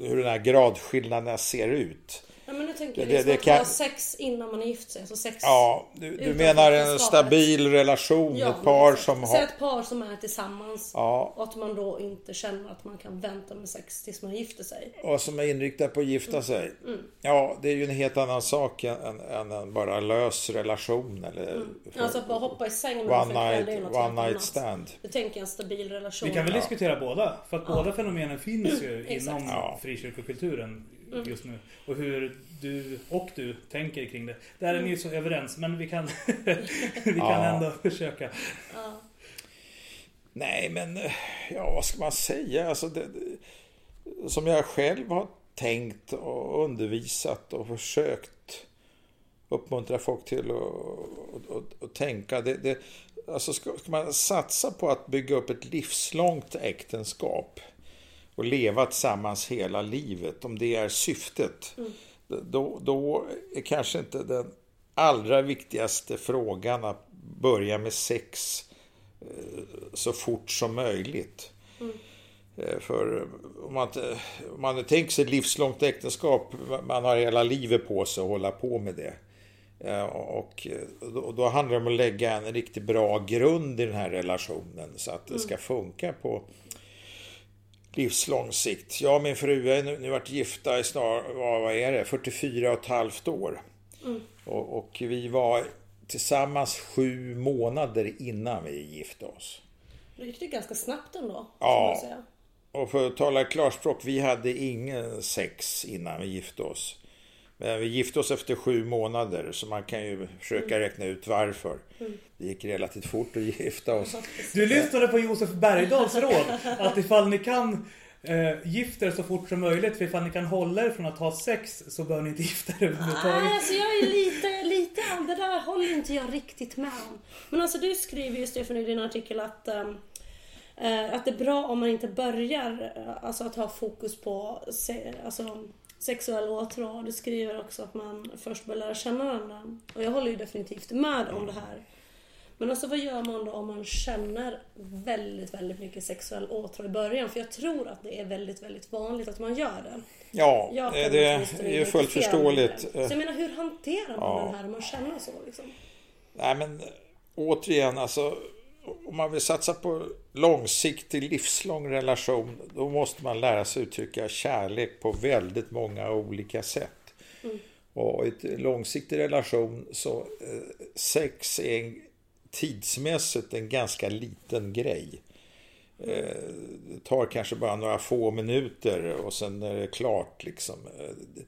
hur den här gradskillnaderna ser ut. Ja, men nu tänker jag Det- liksom det att kan- ha sex innan man är gift sig. Alltså sex Ja, du, du menar en stabil relation, Ja, ett par som har... ett par som är tillsammans Ja, och att man då inte känner att man kan vänta med sex tills man gifter sig. och som är inriktad på att gifta sig. Mm. Ja, det är ju en helt annan sak än, än en bara lös relation eller Alltså att bara hoppa i säng med one night, det är något one night stand. Nu tänker jag en stabil relation. Vi kan väl diskutera båda, för att båda fenomenen finns ju Exakt. inom Ja. frikyrkokulturen Mm. Just nu. Och hur du och du tänker kring det. Där är ni ju så överens, men vi kan, vi kan Ja. ändå försöka. Ja. Nej, men ja, vad ska man säga? Alltså, det, det, som jag själv har tänkt och undervisat och försökt uppmuntra folk till att och, och, och tänka. Det, det, alltså ska, ska man satsa på att bygga upp ett livslångt äktenskap och leva tillsammans hela livet, om det är syftet, då, då är kanske inte den allra viktigaste frågan att börja med sex så fort som möjligt. Eh, För om man, om man tänker sig livslångt äktenskap, man har hela livet på sig att hålla på med det. Eh, Och eh, då, då handlar det om att lägga en riktigt bra grund i den här relationen så att det ska funka på livslång sikt. Jag och min fru har nu, nu varit gifta i snart, vad, vad är det, 44 och ett halvt år. Och, och vi var tillsammans sju månader innan vi gifte oss. Det gick det ganska snabbt ändå. Ja. Och för att tala klarspråk, vi hade ingen sex innan vi gifte oss. Men vi gifte oss efter sju månader, så man kan ju försöka räkna ut varför. Det gick relativt fort att gifta oss. Du lyssnade på Josef Bergdahls råd att ifall ni kan eh, gifta er så fort som möjligt, för ifall ni kan hålla er från att ha sex så bör ni inte gifta er Nej, överhuvudtaget. alltså jag är lite, lite, det där håller inte jag riktigt med om. Men alltså du skriver ju Stefan i din artikel att, eh, att det är bra om man inte börjar eh, alltså att ha fokus på se, alltså, sexuell åtrå. Du skriver också att man först bör lära känna varandra. Och jag håller ju definitivt med om det här. Men alltså vad gör man då om man känner väldigt, väldigt mycket sexuell åtrå i början? För jag tror att det är väldigt, väldigt vanligt att man gör det. Ja, eh, det åtminstone är ju fullt förståeligt. det. Så jag menar, hur hanterar man Ja. den här om man känner så? Liksom? Nej men eh, återigen, alltså om man vill satsa på långsiktig, livslång relation, då måste man lära sig uttrycka kärlek på väldigt många olika sätt. Och i en långsiktig relation så eh, sex är en, tidsmässigt en ganska liten grej. Eh, det tar kanske bara några få minuter och sen är det klart liksom. Eh,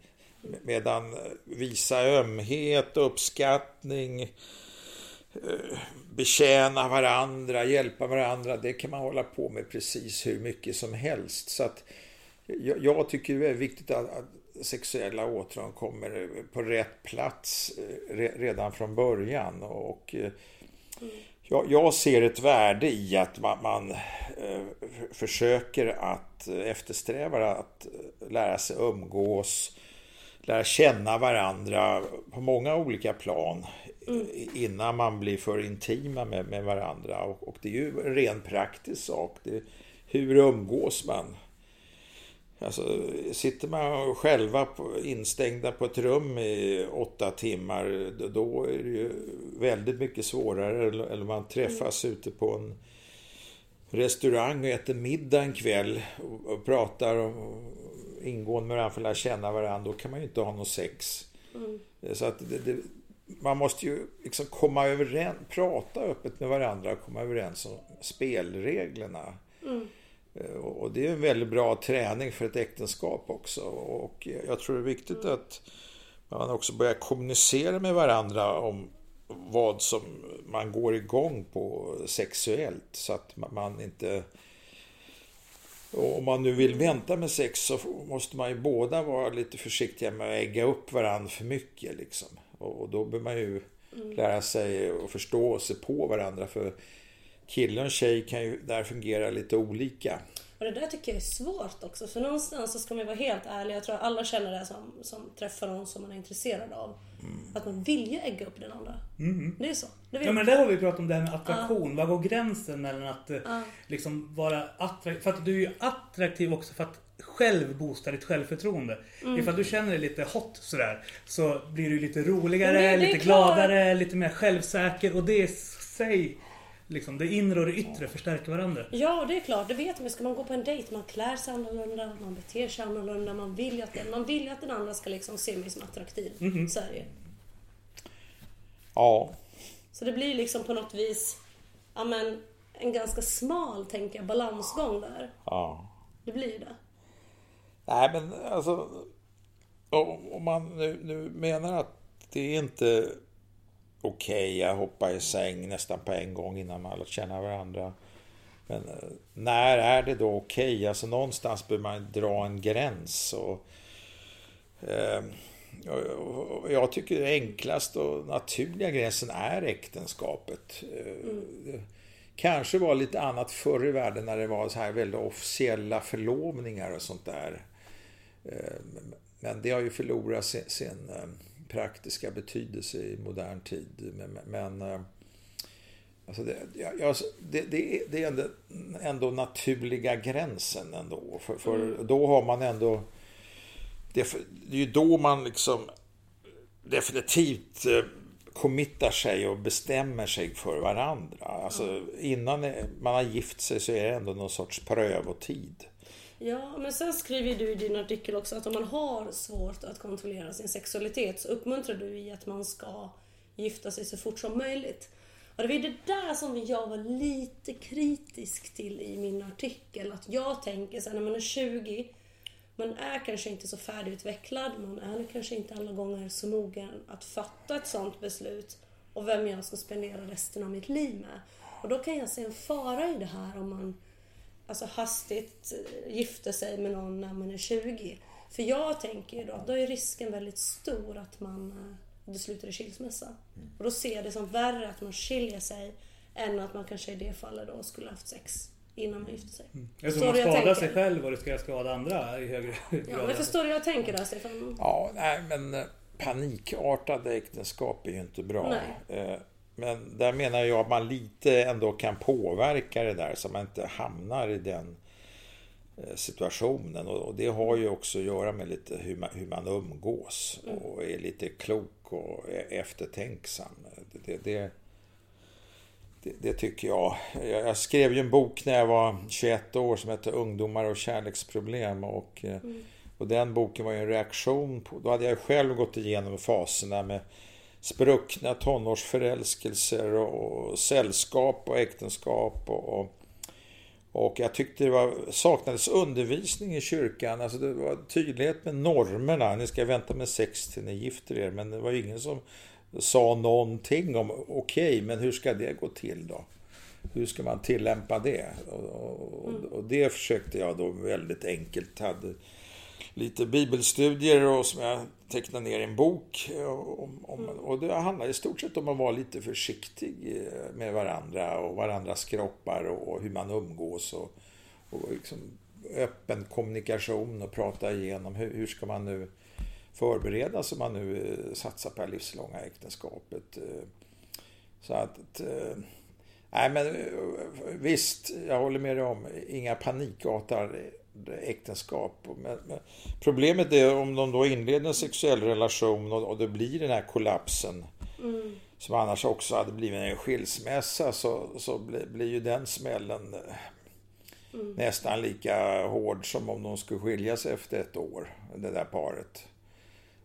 medan visa ömhet, uppskattning, eh, betjäna varandra, hjälpa varandra. Det kan man hålla på med precis hur mycket som helst. Så att jag, tycker det är viktigt att, sexuella åtrån kommer på rätt plats redan från början. Och, jag, jag ser ett värde i att man, man eh, försöker att eftersträva att lära sig umgås, lära känna varandra på många olika plan i- innan man blir för intima med, med varandra. Och, och det är ju en ren praktisk sak. Det, hur umgås man? Alltså, sitter man själva på, instängda på ett rum i åtta timmar, då- är det ju väldigt mycket svårare. Eller, man träffas ute på en restaurang och äter middag en kväll och, och pratar och ingående med varandra för att lära känna varandra. Då kan man ju inte ha något sex. Så att det, det, man måste ju liksom komma överens, prata öppet med varandra och komma överens om spelreglerna. Eh, Och och det är en väldigt bra träning för ett äktenskap också. Och jag tror det är viktigt att man också börjar kommunicera med varandra om vad som man går igång på sexuellt. Så att man- inte... Och om man nu vill vänta med sex så måste man ju båda vara lite försiktiga med att ägga upp varandra för mycket. Liksom. Och och då bör man ju lära sig att förstå sig på varandra. För kille och tjej kan ju där fungera lite olika. Och det där tycker jag är svårt också. För någonstans så ska man ju vara helt ärlig. Jag tror att alla känner det som, som träffar någon som man är intresserad av. Att man vill ju ägga upp den andra. Det är så. Det Ja men där har vi pratat om det här med attraktion. Var går gränsen mellan att eh, liksom vara attraktiv? För att du är ju attraktiv också för att själv boosta ditt självförtroende. Mm. Ifall du känner dig lite hot sådär så blir du lite roligare, lite klart. gladare, lite mer självsäker och det i sig, liksom det inre och det yttre förstärker varandra. Ja, det är klart. Det vet man. Ska man gå på en dejt, man klär sig annorlunda, man beter sig annorlunda. Man vill ju att, den, man vill ju att den andra ska liksom se mig som attraktiv. Så är det. Ja, Så det blir liksom på något vis ja, men, en ganska smal, tänker jag, balansgång där. ja. Det blir ju det. Nej, men alltså... Om om man nu, nu menar att det är inte okej att hoppa i säng nästan på en gång innan man lärt känna varandra. Men eh, när är det då okej? Alltså någonstans behöver man dra en gräns. Och, eh, jag tycker det enklaste och naturliga gränsen är äktenskapet. Eh, det Kanske var lite annat förr i världen när det var så här väldigt officiella förlovningar och sånt där. Eh, Men det har ju förlorat sin, sin eh, praktiska betydelse i modern tid. Men, men eh, alltså det, jag, jag, det, det, är, det är ändå, ändå naturliga gränsen ändå. För, för då har man ändå... Det, det är ju då man liksom definitivt eh, committar sig och bestämmer sig för varandra. Alltså, innan man har gift sig så är det ändå någon sorts prövotid. Ja, men sen skriver ju du i din artikel också att om man har svårt att kontrollera sin sexualitet så uppmuntrar du i att man ska gifta sig så fort som möjligt. Och det var ju det där som jag var lite kritisk till i min artikel. Att jag tänker så här, när man är 20, man är kanske inte så färdigutvecklad, man är kanske inte alla gånger så mogen att fatta ett sånt beslut och vem jag ska spendera resten av mitt liv med. Och då kan jag se en fara i det här om man alltså hastigt eh, gifter sig med någon när man är 20. För jag tänker ju då, då är risken väldigt stor att man eh, det slutar i skilsmässa. Och då ser jag det som värre att man skiljer sig än att man kanske i det fallet då skulle haft sex innan man gifte sig. Jag Förstår tror man skadar sig själv och riskerar att skada andra i högre Ja, grad. men förstår du hur jag tänker där Stefan? Ja, nej men eh, panikartade äktenskap är ju inte bra. Nej. Men där menar jag att man lite ändå kan påverka det där så man inte hamnar i den eh, situationen. Och det har ju också att göra med lite hur man, hur man umgås och är lite klok och är eftertänksam. Det, det, det, det, tycker jag. jag. Skrev ju en bok när jag var 21 år som hette Ungdomar och kärleksproblem. Och, eh, och den boken var ju en reaktion på... Då hade jag själv gått igenom faserna med spruckna tonårsförälskelser och, och sällskap och äktenskap. Och, och, och jag tyckte det var, saknades undervisning i kyrkan. Alltså det var tydlighet med normerna. Ni ska vänta med sex till ni gifter er. Men det var ingen som sa någonting om okej, men hur ska det gå till då? Hur ska man tillämpa det? Och, och, och det försökte jag då väldigt enkelt. Hade lite bibelstudier och som jag tecknade ner i en bok. Om, om, och det handlar i stort sett om att vara lite försiktig eh, med varandra och varandras kroppar och, och hur man umgås. Och, och liksom öppen kommunikation och prata igenom hur, hur ska man nu förbereda sig om man nu eh, satsar på det livslånga äktenskapet. Eh, Så att... eh, Nej men eh, visst, jag håller med dig om inga panikartade äktenskap. Men, men problemet är om de då inleder en sexuell relation och, och det blir den här kollapsen som annars också hade blivit en skilsmässa så, så blir, blir ju den smällen eh, nästan lika hård som om de skulle skilja sig efter ett år, det där paret.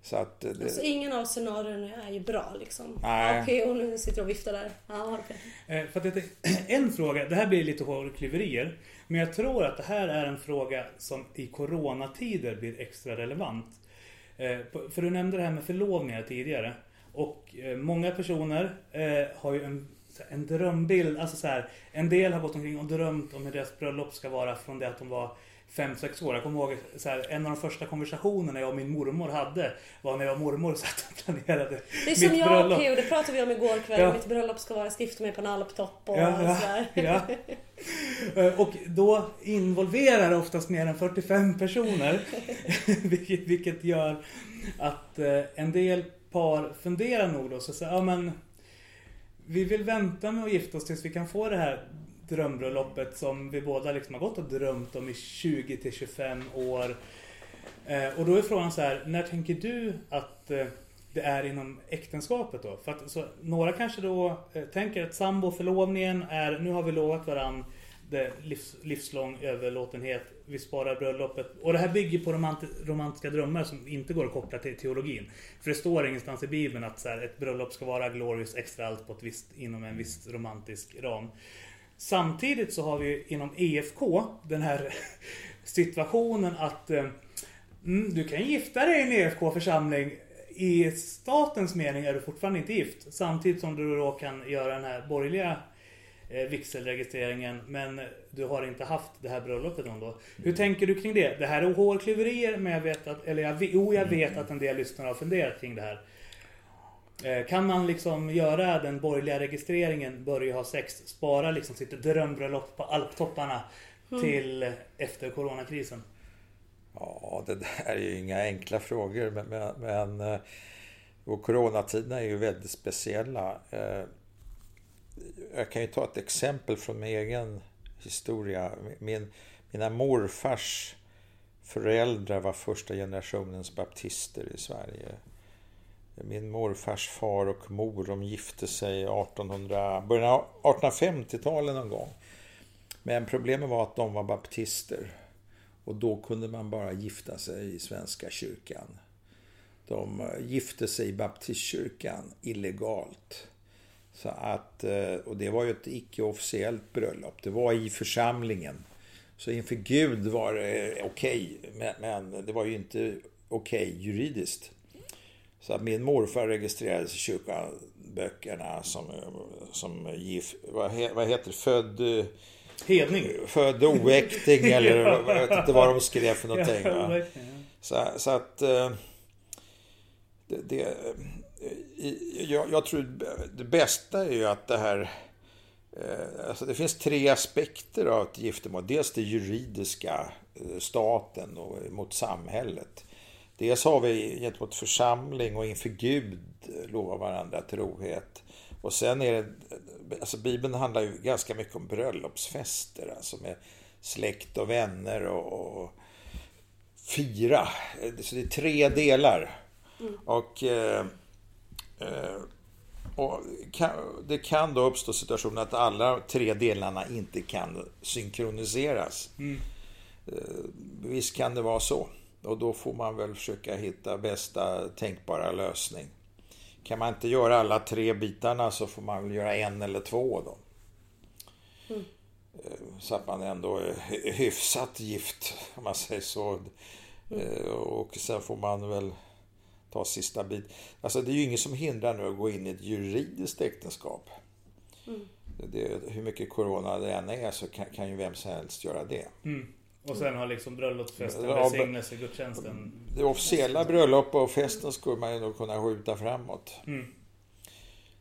Så att det, Alltså ingen av scenarierna är ju bra liksom. Nej. Okej, och nu sitter jag och viftar där. Du Peter? Eh, För att det, en fråga, det här blir lite hårklyverier. Men jag tror att det här är en fråga som i coronatider blir extra relevant. Eh, för du nämnde det här med förlovningar tidigare. Och eh, många personer eh, har ju en, en drömbild. Alltså så här, en del har gått omkring och drömt om hur deras bröllop ska vara från det att de var 5-6 år. Jag kommer ihåg så här, en av de första konversationerna jag och min mormor hade var när jag och mormor satt och planerade Det är som mitt jag bröllop. och Peo, det pratade vi om igår kväll. Ja. Mitt bröllop ska vara, gifta mig på en alptopp och Ja, ja, sådär. ja. Eh, Och då involverar det oftast mer än 45 personer. vilket, vilket gör att eh, en del par funderar nog då. Så säger ja men vi vill vänta med att gifta oss tills vi kan få det här drömbröllopet som vi båda liksom har gått och drömt om i 20 till 25 år. Eh, och då är frågan så här, när tänker du att eh, det är inom äktenskapet då? För att, så, några kanske då eh, tänker att samboförlovningen är, nu har vi lovat varandra det livs, livslång överlåtenhet, vi sparar bröllopet. Och det här bygger på romant, romantiska drömmar som inte går att koppla till teologin. För det står ingenstans i Bibeln att så här, ett bröllop ska vara glorious extra allt på ett visst, inom en viss romantisk ram. Samtidigt så har vi inom EFK den här situationen att eh, mm, du kan gifta dig i en EFK-församling. I statens mening är du fortfarande inte gift. Samtidigt som du då kan göra den här borgerliga eh, vigselregistreringen. Men du har inte haft det här bröllopet än då. Hur tänker du kring det? Det här är hårklyverier men jag vet att, eller jag, jo, jag vet att en del lyssnare har funderat kring det här. Eh, Kan man liksom göra den borgerliga registreringen, börja ha sex, spara liksom sitt drömbröllop på alptopparna till efter coronakrisen? Ja, det där är ju inga enkla frågor, men, men, men eh, och coronatiderna är ju väldigt speciella. Eh, Jag kan ju ta ett exempel från min egen historia. Min, mina morfars föräldrar var första generationens baptister i Sverige. Min morfars far och mor de gifte sig 1800, början av 1850-talet någon gång. Men problemet var att de var baptister. Och då kunde man bara gifta sig i Svenska kyrkan. De eh, gifte sig i baptistkyrkan illegalt. Så att, eh, och det var ju ett icke-officiellt bröllop. Det var i församlingen. Så inför Gud var det eh, okej, men, men det var ju inte okej juridiskt. Så att min morfar registrerades i kyrkoböckerna som, som gift, vad, he, vad heter det, född, eh, Hedning. född oäkting eller jag vet inte vad de skrev för någonting. Va? Så, så att... eh, Det, det, i- jag, jag tror det bästa är ju att det här... eh, Alltså det finns tre aspekter av ett giftermål. Dels det juridiska, eh, staten och mot samhället. Dels har vi gentemot församling och inför Gud lovar varandra trohet. Och sen är det, alltså Bibeln handlar ju ganska mycket om bröllopsfester, alltså med släkt och vänner och, och fira. Så det är tre delar. Och, eh, eh, och kan, det kan då uppstå situationer att alla tre delarna inte kan synkroniseras. Eh, visst kan det vara så. Och då får man väl försöka hitta bästa tänkbara lösning. Kan man inte göra alla tre bitarna så får man väl göra en eller två då. Eh, Så att man ändå är hy- hyfsat gift, om man säger så. Eh, Och sen får man väl ta sista bit. Alltså det är ju inget som hindrar nu att gå in i ett juridiskt äktenskap. Det, hur mycket corona det än är så kan, kan ju vem som helst göra det. Mm. Och sen har liksom bröllopsfesten, Ja, välsignelse, gudstjänsten. Det officiella bröllopet och festen skulle man ju nog kunna skjuta framåt. Mm.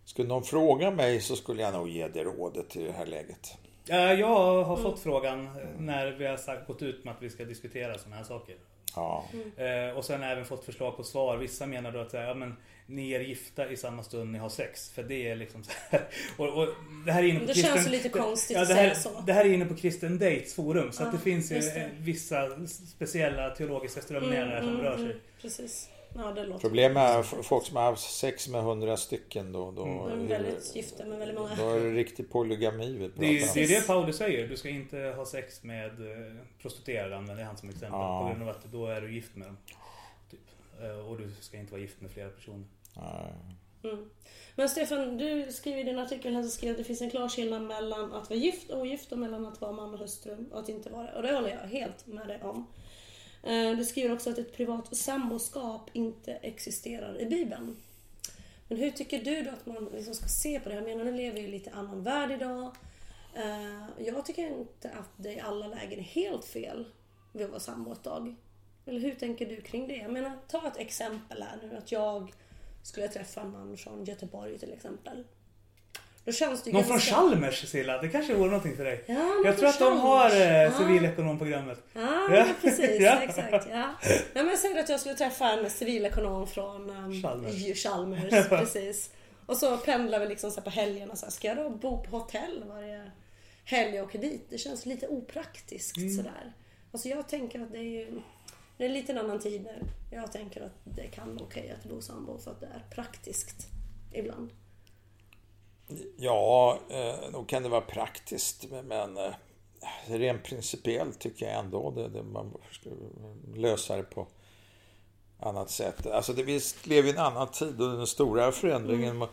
Skulle någon fråga mig så skulle jag nog ge det rådet i det här läget. Ja, Jag har fått frågan när vi har sagt, gått ut med att vi ska diskutera sådana här saker. Ja, Eh, och sen även fått förslag på svar. Vissa menar då att här, ja, men, ni är gifta i samma stund ni har sex. För det är liksom så här. Och, och det här är inne på Det kristen, känns lite konstigt ja, att det här, säga så. Det här är inne på Kristen Dates forum. Så att Ja, det finns ju vissa speciella teologiska strömningar där som rör sig. Precis. Ja, det låter Problemet är folk som har haft sex med hundra stycken då. då Mm. De är väldigt gifta med väldigt många. Då är det riktig polygami vi pratar Det är, om. det är det Paulus säger. Du ska inte ha sex med eh, prostituerade, använder han som exempel. Ja. På grund av att då är du gift med dem. Typ. Eh, Och du ska inte vara gift med flera personer. Nej. Mm. Men Stefan, du skriver i din artikel här så skriver att det finns en klar skillnad mellan att vara gift och ogift och mellan att vara man och hustru och att inte vara det. Och det håller jag helt med dig om. Eh, du skriver också att ett privat samboskap inte existerar i Bibeln. Men hur tycker du då att man liksom ska se på det? Jag menar, nu lever vi i en lite annan värld idag. Eh, jag tycker inte att det i alla lägen är helt fel vid att vara sambo ett tag. Eller hur tänker du kring det? Jag menar, ta ett exempel här nu. Att jag skulle träffa en man från Göteborg till exempel. Då känns det Någon från ganska... Chalmers Silla, det kanske vore någonting för dig. Ja, jag tror från att de har eh, civilekonomprogrammet. Ja, Ja. precis. Ja. Exakt. Ja. Nej, men jag säger att jag skulle träffa en civilekonom från um, Chalmers. Chalmers. Precis. Och så pendlar vi liksom så på helgerna. Så här, ska jag då bo på hotell varje helg jag åker dit? Det känns lite opraktiskt Mm. sådär. Alltså jag tänker att det är ju det är en annan tid nu. Jag tänker att det kan vara okej att bo sambo för att det är praktiskt ibland. Ja, eh, nog kan det vara praktiskt, men- eh, rent principiellt tycker jag ändå det, det man ska lösa det på annat sätt. Alltså det, vi lever i en annan tid och den stora förändringen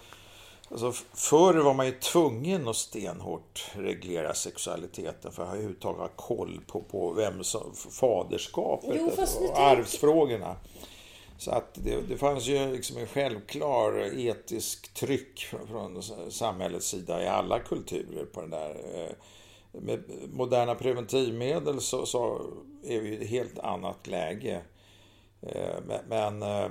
Alltså, f- förr var man ju tvungen att stenhårt reglera sexualiteten för att överhuvudtaget ha koll på, på vem som, faderskapet Jo, och tänker- arvsfrågorna. Så att det, det fanns ju liksom en självklar etisk tryck från, från samhällets sida i alla kulturer på den där. Eh, med moderna preventivmedel så, så är vi i ett helt annat läge. Eh, men, eh,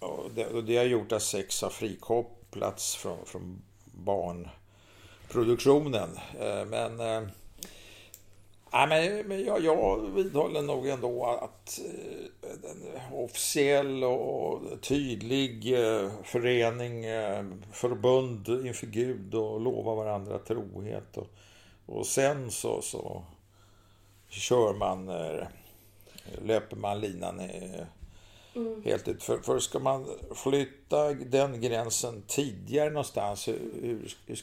och det, och det har gjort att sex har frikopplats från, från barnproduktionen. Men, nej, men, men jag, jag vidhåller nog ändå att eh, en officiell och tydlig eh, förening, eh, förbund inför Gud och lova varandra trohet. Och, och sen så, så kör man, löper man linan eh, helt ut. För, för ska man flytta den gränsen tidigare någonstans, hur, hur,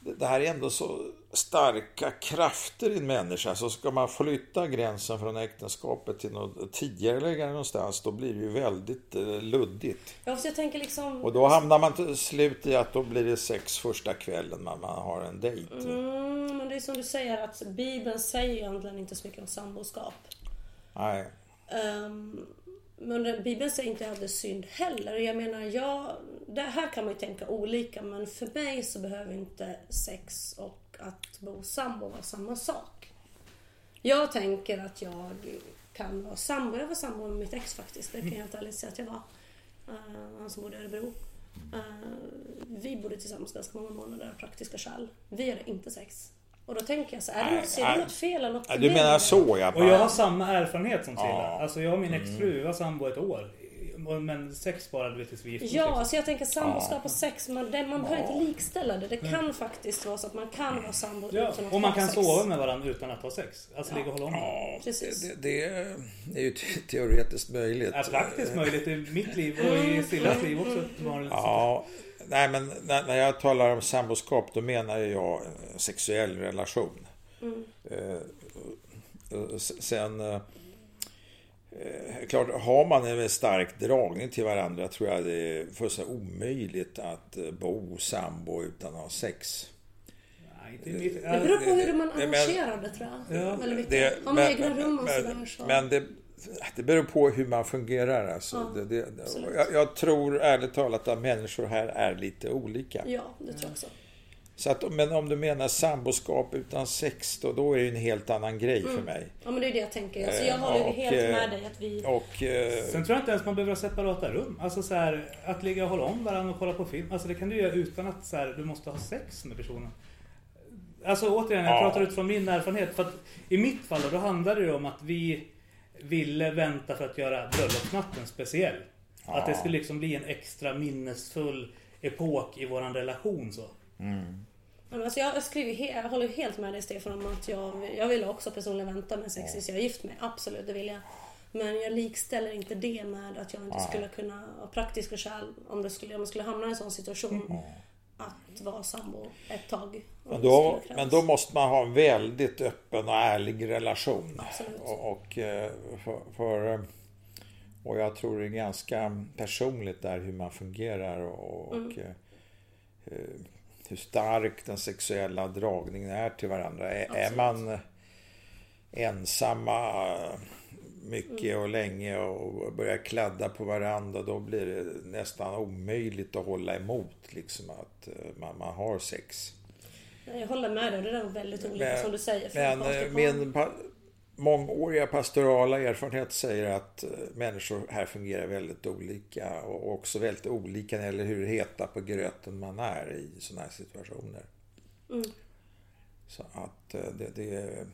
det här är ändå så starka krafter i en människa. Så ska man flytta gränsen från äktenskapet till något tidigare någonstans, då blir det ju väldigt eh, luddigt. Ja, jag tänker liksom... Och då hamnar man till slut i att då blir det sex första kvällen man, man har en dejt. Mm, men det är som du säger att Bibeln säger egentligen inte så mycket om samboskap. Nej. Ehm, men Bibeln säger inte att det är synd heller. Jag menar, jag, det här kan man ju tänka olika men för mig så behöver inte sex och att bo sambo vara samma sak. Jag tänker att jag kan vara sambo. Jag var sambo med mitt ex faktiskt. Det kan jag helt ärligt säga att jag var. Uh, han som bodde i Örebro. Uh, vi bodde tillsammans ganska många månader av praktiska skäl. Vi hade inte sex. Och då tänker jag så här, är det något, ser du något fel eller något Ja, Du menar så ja. Och jag har samma erfarenhet som Silla. Ja. Alltså jag och min exfru, vi var sambo ett år. Men sex sparade vi tills vi gifte. Ja, liksom. så jag tänker samboskap och sex, man, det, man behöver inte likställa det. Det kan faktiskt vara så att man kan vara sambo Ja, utan att och man ha kan sex. sova med varandra utan att ha sex. Alltså ligga och hålla om. Ja, Precis. det, det, är ju te- teoretiskt möjligt. är praktiskt möjligt i mitt liv och i Sillas liv också. Ja, nej men när, när jag talar om samboskap då menar jag en sexuell relation. Eh, och s- sen, eh, eh, klart, har man en stark dragning till varandra tror jag det är fullständigt omöjligt att eh, bo sambo utan att ha sex. Mitt, Det beror på hur man Men- arrangerar det tror jag. Ja. Väldigt mycket. Det, Har man egna rum och sådär men, så. men det, det beror på hur man fungerar. Alltså. Ja, det, det, jag, jag tror ärligt talat att människor här är lite olika. Ja, det tror jag också. Så att, men om du menar samboskap utan sex då, då är det ju en helt annan grej för mig. Ja, men det är det jag tänker. Alltså, jag Eh, håller och, helt eh, med dig att vi... Och eh, Sen tror jag inte ens man behöver ha separata rum. Alltså så här, att ligga och hålla om varandra och kolla på film. Alltså det kan du göra utan att så här, du måste ha sex med personen. Alltså återigen, jag Ja. pratar utifrån min erfarenhet. För att I mitt fall då, då handlade det om att vi ville vänta för att göra bröllopsnatten speciell. Att det skulle liksom bli en extra minnesfull epok i våran relation så. Ja, men Alltså jag, skriver, he- jag håller helt med dig Stefan om att jag, jag vill också personligen vänta med sex tills jag är gift mig. Absolut, det vill jag. Men jag likställer inte det med att jag inte skulle kunna, av praktiska skäl, om, det skulle, om jag skulle hamna i en sån situation, att vara sambo ett tag. men, då, men då måste man ha en väldigt öppen och ärlig relation. Absolut. Och, och, eh, för, för, eh, och jag tror det är ganska personligt där hur man fungerar och, och Mm. eh, eh, hur stark den sexuella dragningen är till varandra. Är, är Absolut. man ensamma mycket och länge och börjar kladda på varandra då blir det nästan omöjligt att hålla emot liksom att eh, man, man har sex. Jag håller med dig, det där var väldigt olika Men- som du säger. Men eh, min pa- mångåriga pastorala erfarenhet säger att eh, människor här fungerar väldigt olika och också väldigt olika när det gäller hur heta på gröten man är i sådana här situationer. Mm. Så att det, det är...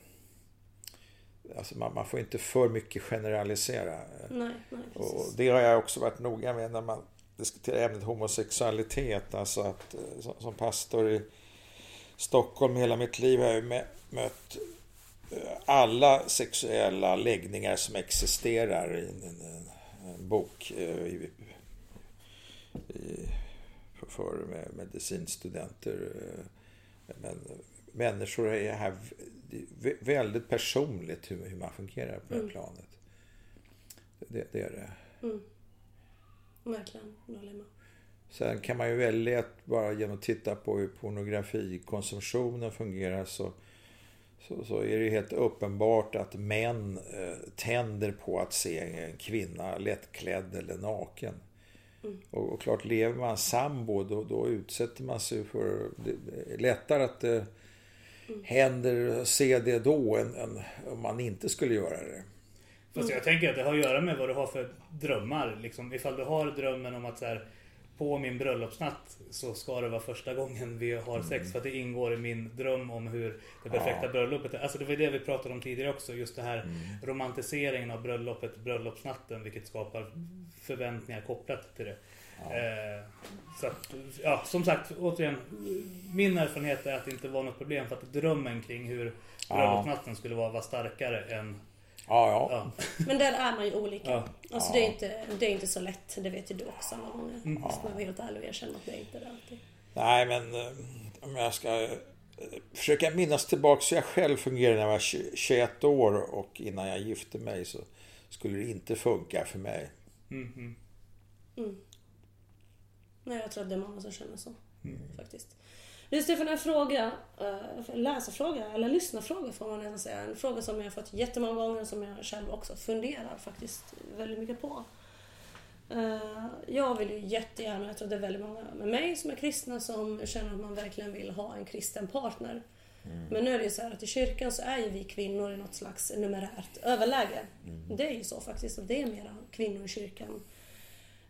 Alltså man, man får inte för mycket generalisera. Nej, nej Och det har jag också varit noga med när man diskuterar ämnet homosexualitet. Alltså att eh, som, som pastor i Stockholm hela mitt liv har jag ju mött eh, alla sexuella läggningar som existerar i en, en, en bok eh, i, i, för, för med medicinstudenter. Men människor är här väldigt personligt hur, hur man fungerar på det Mm. planet. Det, det är det. Mm. Verkligen, jag håller med. Sen kan man ju välja att bara genom att titta på hur pornografikonsumtionen fungerar så, så, så är det helt uppenbart att män eh, tänder på att se en kvinna lättklädd eller naken. Mm. Och, och klart, lever man sambo då, då utsätter man sig för... Det är lättare att det Mm. händer se det då än, än om man inte skulle göra det. Fast jag tänker att det har att göra med vad du har för drömmar. Liksom, ifall du har drömmen om att så här, på min bröllopsnatt så ska det vara första gången vi har sex för att det ingår i min dröm om hur det perfekta Ja. bröllopet är. Alltså det var det vi pratade om tidigare också. Just det här romantiseringen av bröllopet, bröllopsnatten, vilket skapar förväntningar kopplat till det. Eh, så att, ja, som sagt, återigen. Min erfarenhet är att det inte var något problem för att drömmen kring hur Ja. bröllopsnatten skulle vara var starkare än... Ja, ja. Ja. Men där är man ju olika. Ja. Alltså det är, inte, det är inte så lätt, det vet ju du också alla gånger. Mm. Ska vara helt ärlig och erkänna att det är inte det alltid. Nej, men eh, om jag ska eh, försöka minnas tillbaka så jag själv fungerade när jag var 20 21 år och innan jag gifte mig så skulle det inte funka för mig. Mm, mm. Mm. Nej, jag tror att det är många som känner så. Mm. Faktiskt. Du Stefan, en fråga, uh, läsarfråga, eller lyssnarfråga får man nästan säga. En fråga som jag har fått jättemånga gånger och som jag själv också funderar faktiskt väldigt mycket på. Eh, jag vill ju jättegärna, jag tror det är väldigt många med mig som är kristna som känner att man verkligen vill ha en kristen partner. Men nu är det ju så här att i kyrkan så är ju vi kvinnor i något slags numerärt överläge. Det är ju så faktiskt, och det är mera kvinnor i kyrkan.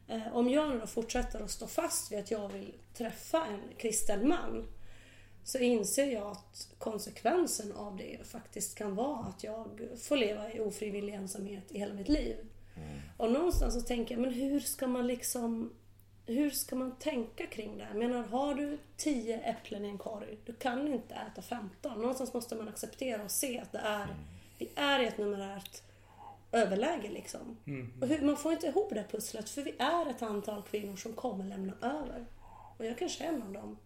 Eh, Om jag nu då fortsätter att stå fast vid att jag vill träffa en kristen man så inser jag att konsekvensen av det faktiskt kan vara att jag får leva i ofrivillig ensamhet i hela mitt liv. Och någonstans så tänker jag, men hur ska man liksom hur ska man tänka kring det? Jag menar, har du 10 äpplen i en korg, du kan inte äta 15. Någonstans måste man acceptera och se att det är, vi är i ett numerärt överläge liksom. Och hur, man får inte ihop det pusslet för vi är ett antal kvinnor som kommer lämna över. Och jag kanske är en av dem.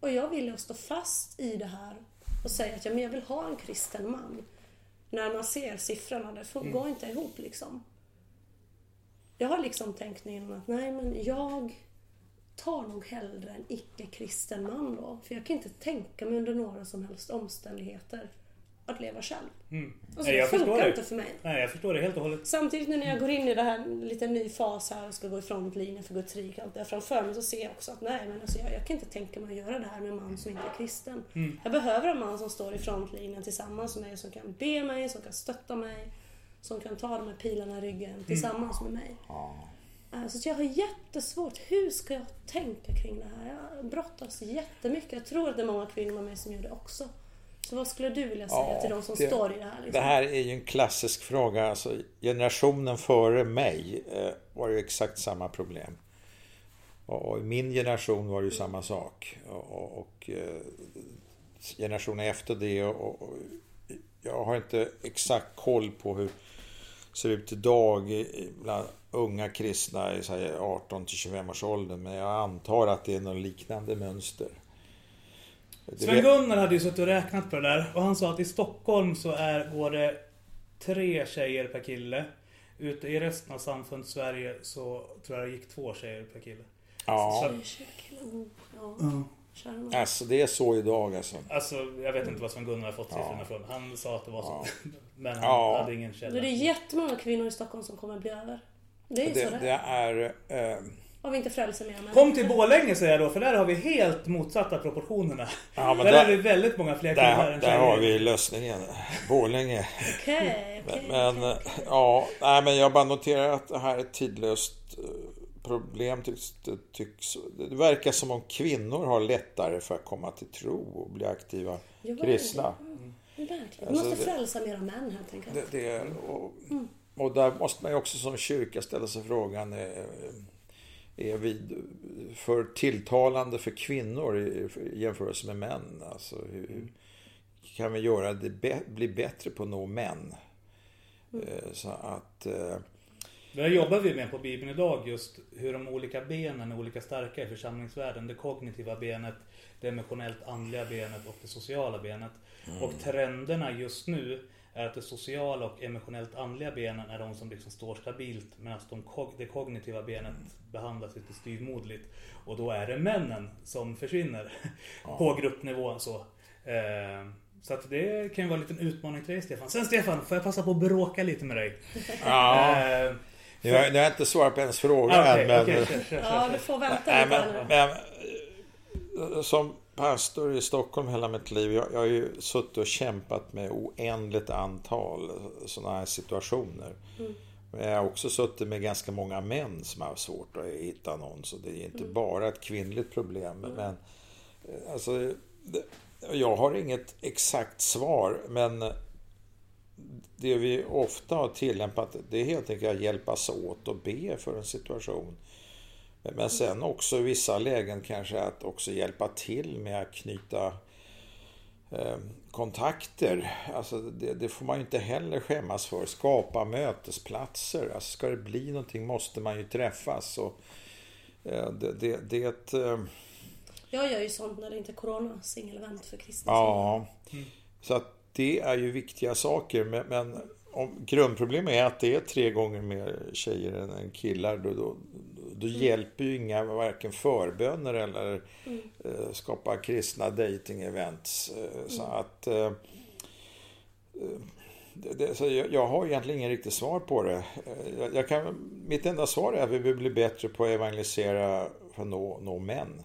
Och jag vill ju stå fast i det här och säga att ja, men jag vill ha en kristen man. När man ser siffrorna, det får, går inte ihop liksom. Jag har liksom tänkt innan att nej men jag tar nog hellre en icke-kristen man då. För jag kan inte tänka mig under några som helst omständigheter att leva själv. Mm. Nej, det jag förstår funkar det. inte för mig. Nej, jag förstår det helt och hållet. Samtidigt nu när jag går in i det här lite ny fas här och ska gå i frontlinjen för Guds rike och allt det framför mig så ser jag också att nej men alltså jag, jag kan inte tänka mig att göra det här med en man som inte är kristen. Mm. Jag behöver en man som står i frontlinjen tillsammans med mig, som kan be mig, som kan stötta mig, som kan ta de här pilarna i ryggen tillsammans med mig. Eh, Så jag har jättesvårt. Hur ska jag tänka kring det här? Jag brottas jättemycket. Jag tror att det är många kvinnor med mig som gör det också. Så vad skulle du vilja säga Ja, till de som det- står i det här? Liksom? Det här är ju en klassisk fråga. Alltså, generationen före mig eh, var ju exakt samma problem. Och, i min generation var det ju samma sak. Och, och, eh, generationen efter det. Och, och, jag har inte exakt koll på hur det ser ut idag bland unga kristna i så här 18 till 25 års ålder. Men jag antar att det är något liknande mönster. Det Sven-Gunnar hade ju suttit och räknat på det där och han sa att i Stockholm så är, går det tre tjejer per kille. Ute i resten av samfund Sverige så tror jag det gick två tjejer per kille. ja, Så- Oh, ja, alltså det är så idag alltså. Alltså, jag vet inte vad Sven-Gunnar har fått siffrorna Ja. ifrån. Han sa att det var så. Ja. Men han Ja. hade ingen Nu källa. är det jättemånga kvinnor i Stockholm som kommer bli över. Det är ju så Det, det det är. är... Eh, Om vi inte frälser mer män. Kom till Borlänge säger jag då, för där har vi helt motsatta proportionerna. Ja, men där, där- är vi väldigt många fler killar Där, än där tjejer. har vi lösningen. Borlänge. Okej, okej. Men eh, ja, nej, men jag bara noterar att det här är ett tidlöst eh, problem. Tycks, det, tycks, det verkar som om kvinnor har lättare för att komma till tro och bli aktiva Jo, kristna. Verkligen. Vi Alltså, måste frälsa mera män helt enkelt. Det, det, och, och där måste man ju också som kyrka ställa sig frågan eh, är vi för tilltalande för kvinnor i jämförelse med män? Alltså, hur kan vi göra det bli bättre på att nå män? Eh, Så att... eh, Där jobbar vi med på Bibeln idag just hur de olika benen är olika starka i församlingsvärlden. Det kognitiva benet, det emotionellt andliga benet och det sociala benet. Och trenderna just nu är att det sociala och emotionellt andliga benen är de som liksom står stabilt medan de, kog- det kognitiva benet behandlas lite styvmoderligt. Och då är det männen som försvinner på gruppnivå. Så. Eh, så att det kan ju vara en liten utmaning till dig Stefan. Sen Stefan, får jag passa på att bråka lite med dig? ja, Eh, jag, jag har inte svarat på hennes fråga Ah, Okej, än, men... okej, kör, kör, kör, Ja, du får vänta Nej, lite men, men, eh, som pastor i Stockholm hela mitt liv, jag, jag har ju suttit och kämpat med oändligt antal sådana här situationer. Men jag har också suttit med ganska många män som har svårt att hitta någon, så det är inte bara ett kvinnligt problem. Men eh, alltså, jag har inget exakt svar, men det vi ofta har tillämpat det är helt enkelt att hjälpas åt och be för en situation. Men- sen också i vissa lägen kanske att också hjälpa till med att knyta eh, kontakter. Alltså det, det får man ju inte heller skämmas för. Skapa mötesplatser. Alltså ska det bli någonting måste man ju träffas. Och, eh, det, det, det är ett... Eh, Jag gör ju sånt när det inte är corona. Singelevent för kristna. Ja, så att det är ju viktiga saker. Men, men om, grundproblemet är att det är tre gånger mer tjejer än än killar. Då, då, då hjälper ju inga varken förböner eller eh, skapa kristna dating-events. Eh, Så att... Eh, eh, det, det, så jag, jag har egentligen ingen riktigt svar på det. Eh, Jag, jag kan, mitt enda svar är att vi vill bli bättre på att evangelisera för att nå, nå män.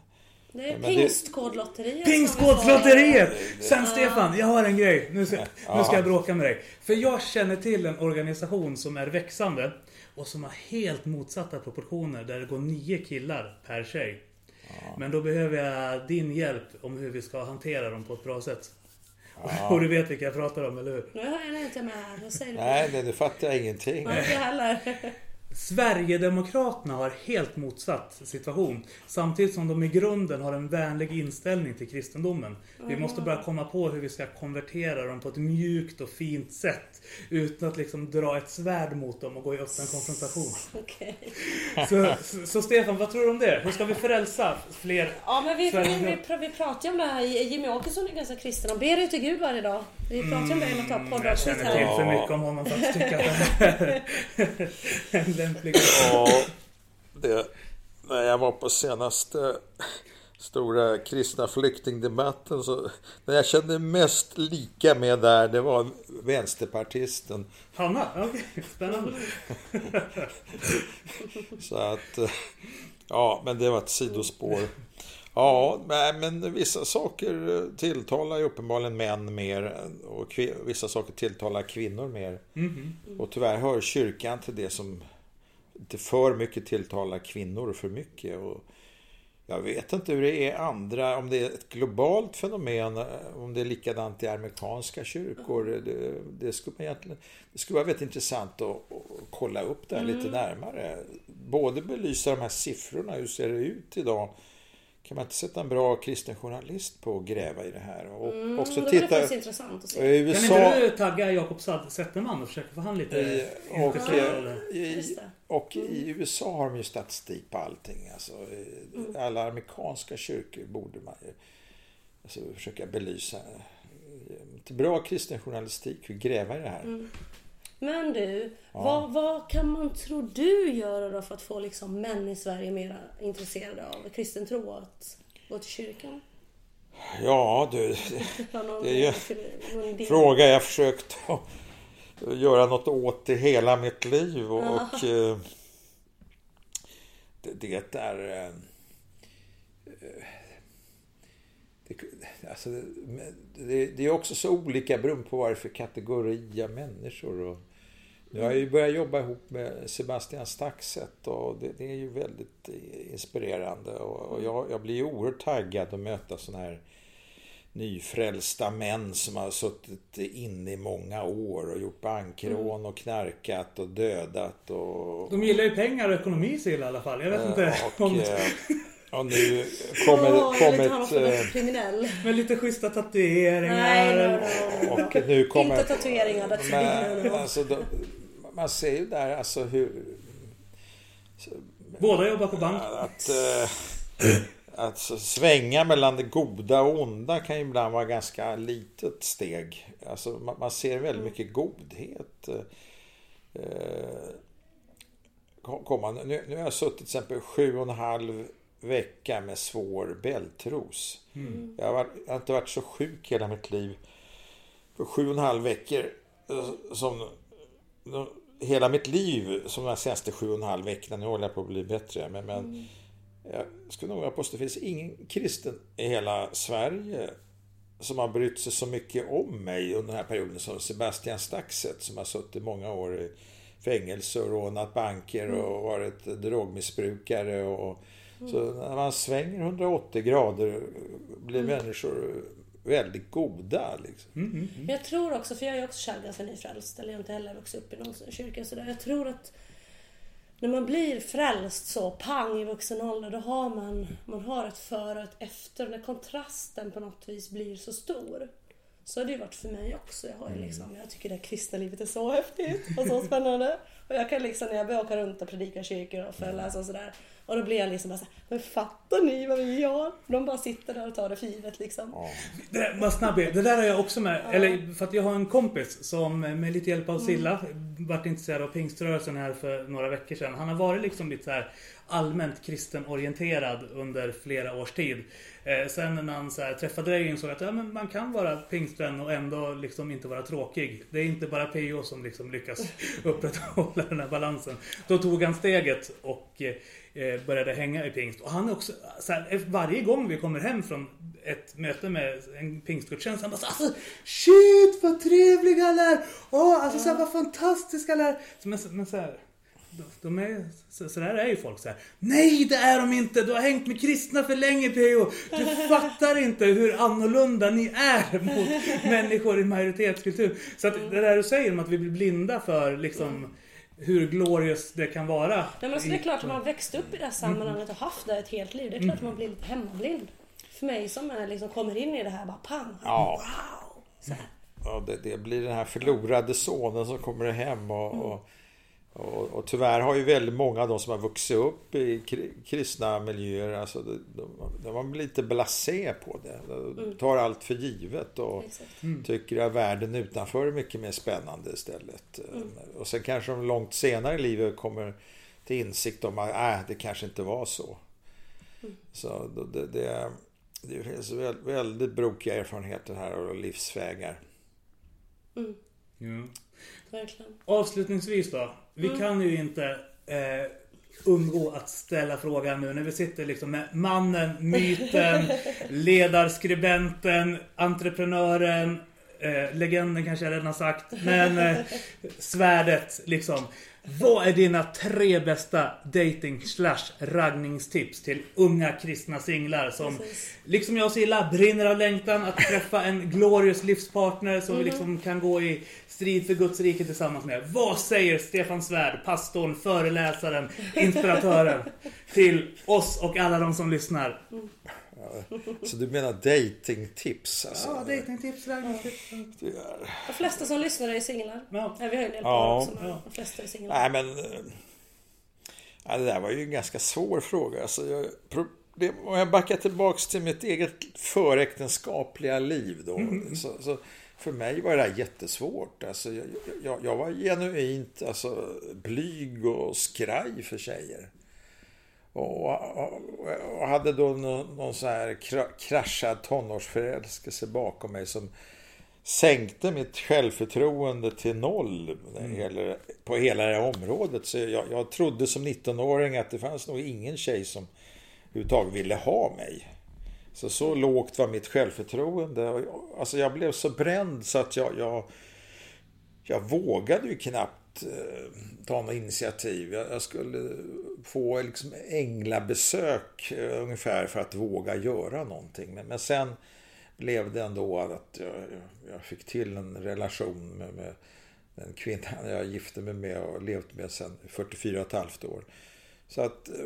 Det är Pingstkodlotteriet. Pingstbåtslotteriet! Sen Stefan, jag har en grej. Nu ska, nu ska jag bråka med dig. För jag känner till en organisation som är växande och som har helt motsatta proportioner där det går nio killar per tjej. Men då behöver jag din hjälp om hur vi ska hantera dem på ett bra sätt. Och du vet vilka jag pratar om, eller hur? Nu har jag inte med. Vad säger du? Nej, det, det fattar jag ingenting. Nej, inte heller. Sverigedemokraterna har helt motsatt situation. Samtidigt som de i grunden har en vänlig inställning till kristendomen. Vi måste bara komma på hur vi ska konvertera dem på ett mjukt och fint sätt. Utan att liksom dra ett svärd mot dem och gå i öppen konfrontation. Okej. Så, så, så Stefan, vad tror du om det? Hur ska vi frälsa fler? Ja men vi, vi, vi, vi pratar ju om det här. Jimmy Åkesson är ganska kristen. Han ber ju till Gud varje dag. Vi pratar ju om det i något av Jag poddavsnitt känner till här. för mycket om honom för att tycka att det är en lämplig... Ja, det, när jag var på senaste stora kristna flyktingdebatten så när jag kände mest lika med där det var vänsterpartisten. Hanna? Okej, spännande. Så att ja, men det var ett sidospår. Ja, men vissa saker tilltalar ju uppenbarligen män mer och vissa saker tilltalar kvinnor mer. Och tyvärr hör kyrkan till det som inte för mycket tilltalar kvinnor för mycket. Och jag vet inte hur det är andra, om det är ett globalt fenomen, eh, om det är likadant i amerikanska kyrkor. Det, det, skulle, man egentligen, det skulle vara väldigt intressant att, att kolla upp det här lite närmare. Både belysa de här siffrorna, hur ser det ut idag? Kan man inte sätta en bra kristen journalist på att gräva i det här? Och Mm, också det titta... faktiskt intressant att se. I Kan USA... inte du tagga Jakob Zetterman och försöka få han lite I, och, intresserad eh, det? i, det. och USA har de ju statistik på allting. Alltså, i Alla amerikanska kyrkor borde man ju alltså, försöka belysa. Bra kristen journalistik, gräva i det här. Men du, vad, vad kan man tro du göra då för att få liksom män i Sverige mer intresserade av kristen tro och att gå till kyrkan? Ja, du, någon, Det är ju idé? fråga jag försökt att göra något åt i hela mitt liv. Och, och, eh, det är... eh, Det, alltså, det, det är också så olika beroende på vad det är för kategori av människor. Och nu har jag ju börjat jobba ihop med Sebastian Staxet och det, det är ju väldigt inspirerande. Och, och jag, jag blir ju oerhört taggad att möta sådana här nyfrälsta män som har suttit inne i många år och gjort bankrån och knarkat och dödat och... De gillar ju pengar och ekonomi i alla fall. Jag vet inte och, om... eh, och nu kommer, någon kommit... eh, kriminell. Med lite schyssta tatueringar. Nej. Och nu kommer... Inte tatueringar, no. alltså, då, man ser ju där alltså hur... Båda jobbar på bank. Att, eh, att svänga mellan det goda och onda kan ju ibland vara ganska litet steg. Alltså, man, man ser väldigt mycket godhet. Eh, kom- komma. Nu, nu har jag suttit till exempel sju och en halv vecka med svår bältros. Jag, har varit, jag har inte varit så sjuk hela mitt liv. För sju och en halv veckor eh, som hela mitt liv som de senaste sju och en halv veckorna. Nu håller jag på att bli bättre. Men, men jag skulle nog påstå att det finns ingen kristen i hela Sverige som har brytt sig så mycket om mig under den här perioden som Sebastian Staxet som har suttit många år i fängelse och rånat banker och varit drogmissbrukare. Och, Så när man svänger 180 grader blir människor väldigt goda. Liksom. Men jag tror också, för jag är också själv ganska nyfrälst, eller jag har inte heller vuxit upp i någon kyrka sådär. Jag tror att när man blir frälst så pang i vuxen ålder, då har man, man har ett före och ett efter. När kontrasten på något vis blir så stor. Så har det ju varit för mig också. Jag, har ju liksom, jag tycker det här kristna livet är så häftigt och så spännande. Och jag kan liksom, när jag börjar åka runt och predika i kyrkor och föreläsa och sådär. Och då blir jag liksom bara såhär, men fattar ni vad vi gör? De bara sitter där och tar det för givet liksom. Ja. Det där, snabb Det där har jag också med. Eller för att jag har en kompis som med lite hjälp av Silla vart intresserad av pingströrelsen här för några veckor sedan. Han har varit liksom lite så här allmänt kristenorienterad under flera års tid. Eh, sen när han så här, träffade dig insåg att ja, men man kan vara pingstvän och ändå liksom inte vara tråkig. Det är inte bara PO som liksom lyckas upprätthålla den här balansen. Då tog han steget och eh, Eh, började hänga i pingst. Och han är också, så här, varje gång vi kommer hem från ett möte med en pingstgudstjänst. Han bara såhär alltså, Shit vad trevliga alla är! Åh, alltså så här, vad fantastiska alla är! Så, men, men så här, de, de är, så, så där är ju folk så här. Nej det är de inte! Du har hängt med kristna för länge PO! Du fattar inte hur annorlunda ni är mot människor i majoritetskultur. Så att det där du säger om att vi blir blinda för liksom hur glorious det kan vara. Nej, men alltså, det är klart att man har växt upp i det här sammanhanget och haft det ett helt liv. Det är klart att man blir lite hemmablind. För mig som är, liksom, kommer in i det här bara pang. Ja. Wow! Så här. Ja, det, det blir den här förlorade sonen som kommer hem och, och, och, och tyvärr har ju väldigt många av de som har vuxit upp i kri- kristna miljöer, alltså de, de, de har blivit lite blasé på det. De tar allt för givet och Exakt. tycker att världen utanför är mycket mer spännande istället. Och sen kanske de långt senare i livet kommer till insikt om att äh, det kanske inte var så. Så då- det, det, det finns väl- väldigt brokiga erfarenheter här och livsvägar. Ja. Verkligen. Avslutningsvis då. Vi kan ju inte eh, undgå att ställa frågan nu när vi sitter liksom med mannen, myten, ledarskribenten, entreprenören, eh, legenden kanske jag redan har sagt, men eh, svärdet liksom. Vad är dina tre bästa dating slash raggningstips till unga kristna singlar som Precis. liksom jag och Silla brinner av längtan att träffa en glorious livspartner som vi liksom kan gå i strid för Guds rike tillsammans med. Vad säger Stefan Svärd, pastorn, föreläsaren, inspiratören till oss och alla de som lyssnar? Så du menar datingtips? Alltså. Ja, datingtips, raggningstips. Det De flesta som lyssnar är singlar. Ja. Vi har ju en del Ja. också, men de flesta är singlar. Nej men... eh, Ja, det där var ju en ganska svår fråga. Alltså, jag, problem, om jag backar tillbaks till mitt eget föräktenskapliga liv då. Så, så för mig var det här jättesvårt. Alltså, jag, jag, jag var genuint alltså, blyg och skraj för tjejer. Och, och, och hade då någon, någon så här kra, kraschad tonårsförälskelse bakom mig som sänkte mitt självförtroende till noll gäller, på hela det här området. Så jag, jag trodde som 19-åring att det fanns nog ingen tjej som överhuvudtaget ville ha mig. Så så lågt var mitt självförtroende. Alltså jag blev så bränd så att jag, jag, jag vågade ju knappt eh, ta något initiativ. Jag, jag skulle få liksom änglabesök eh, ungefär för att våga göra någonting. Men, men sen blev det ändå att jag, jag fick till en relation med, med den kvinnan jag gifte mig med och levt med sedan 44 och ett halvt år. Så att eh,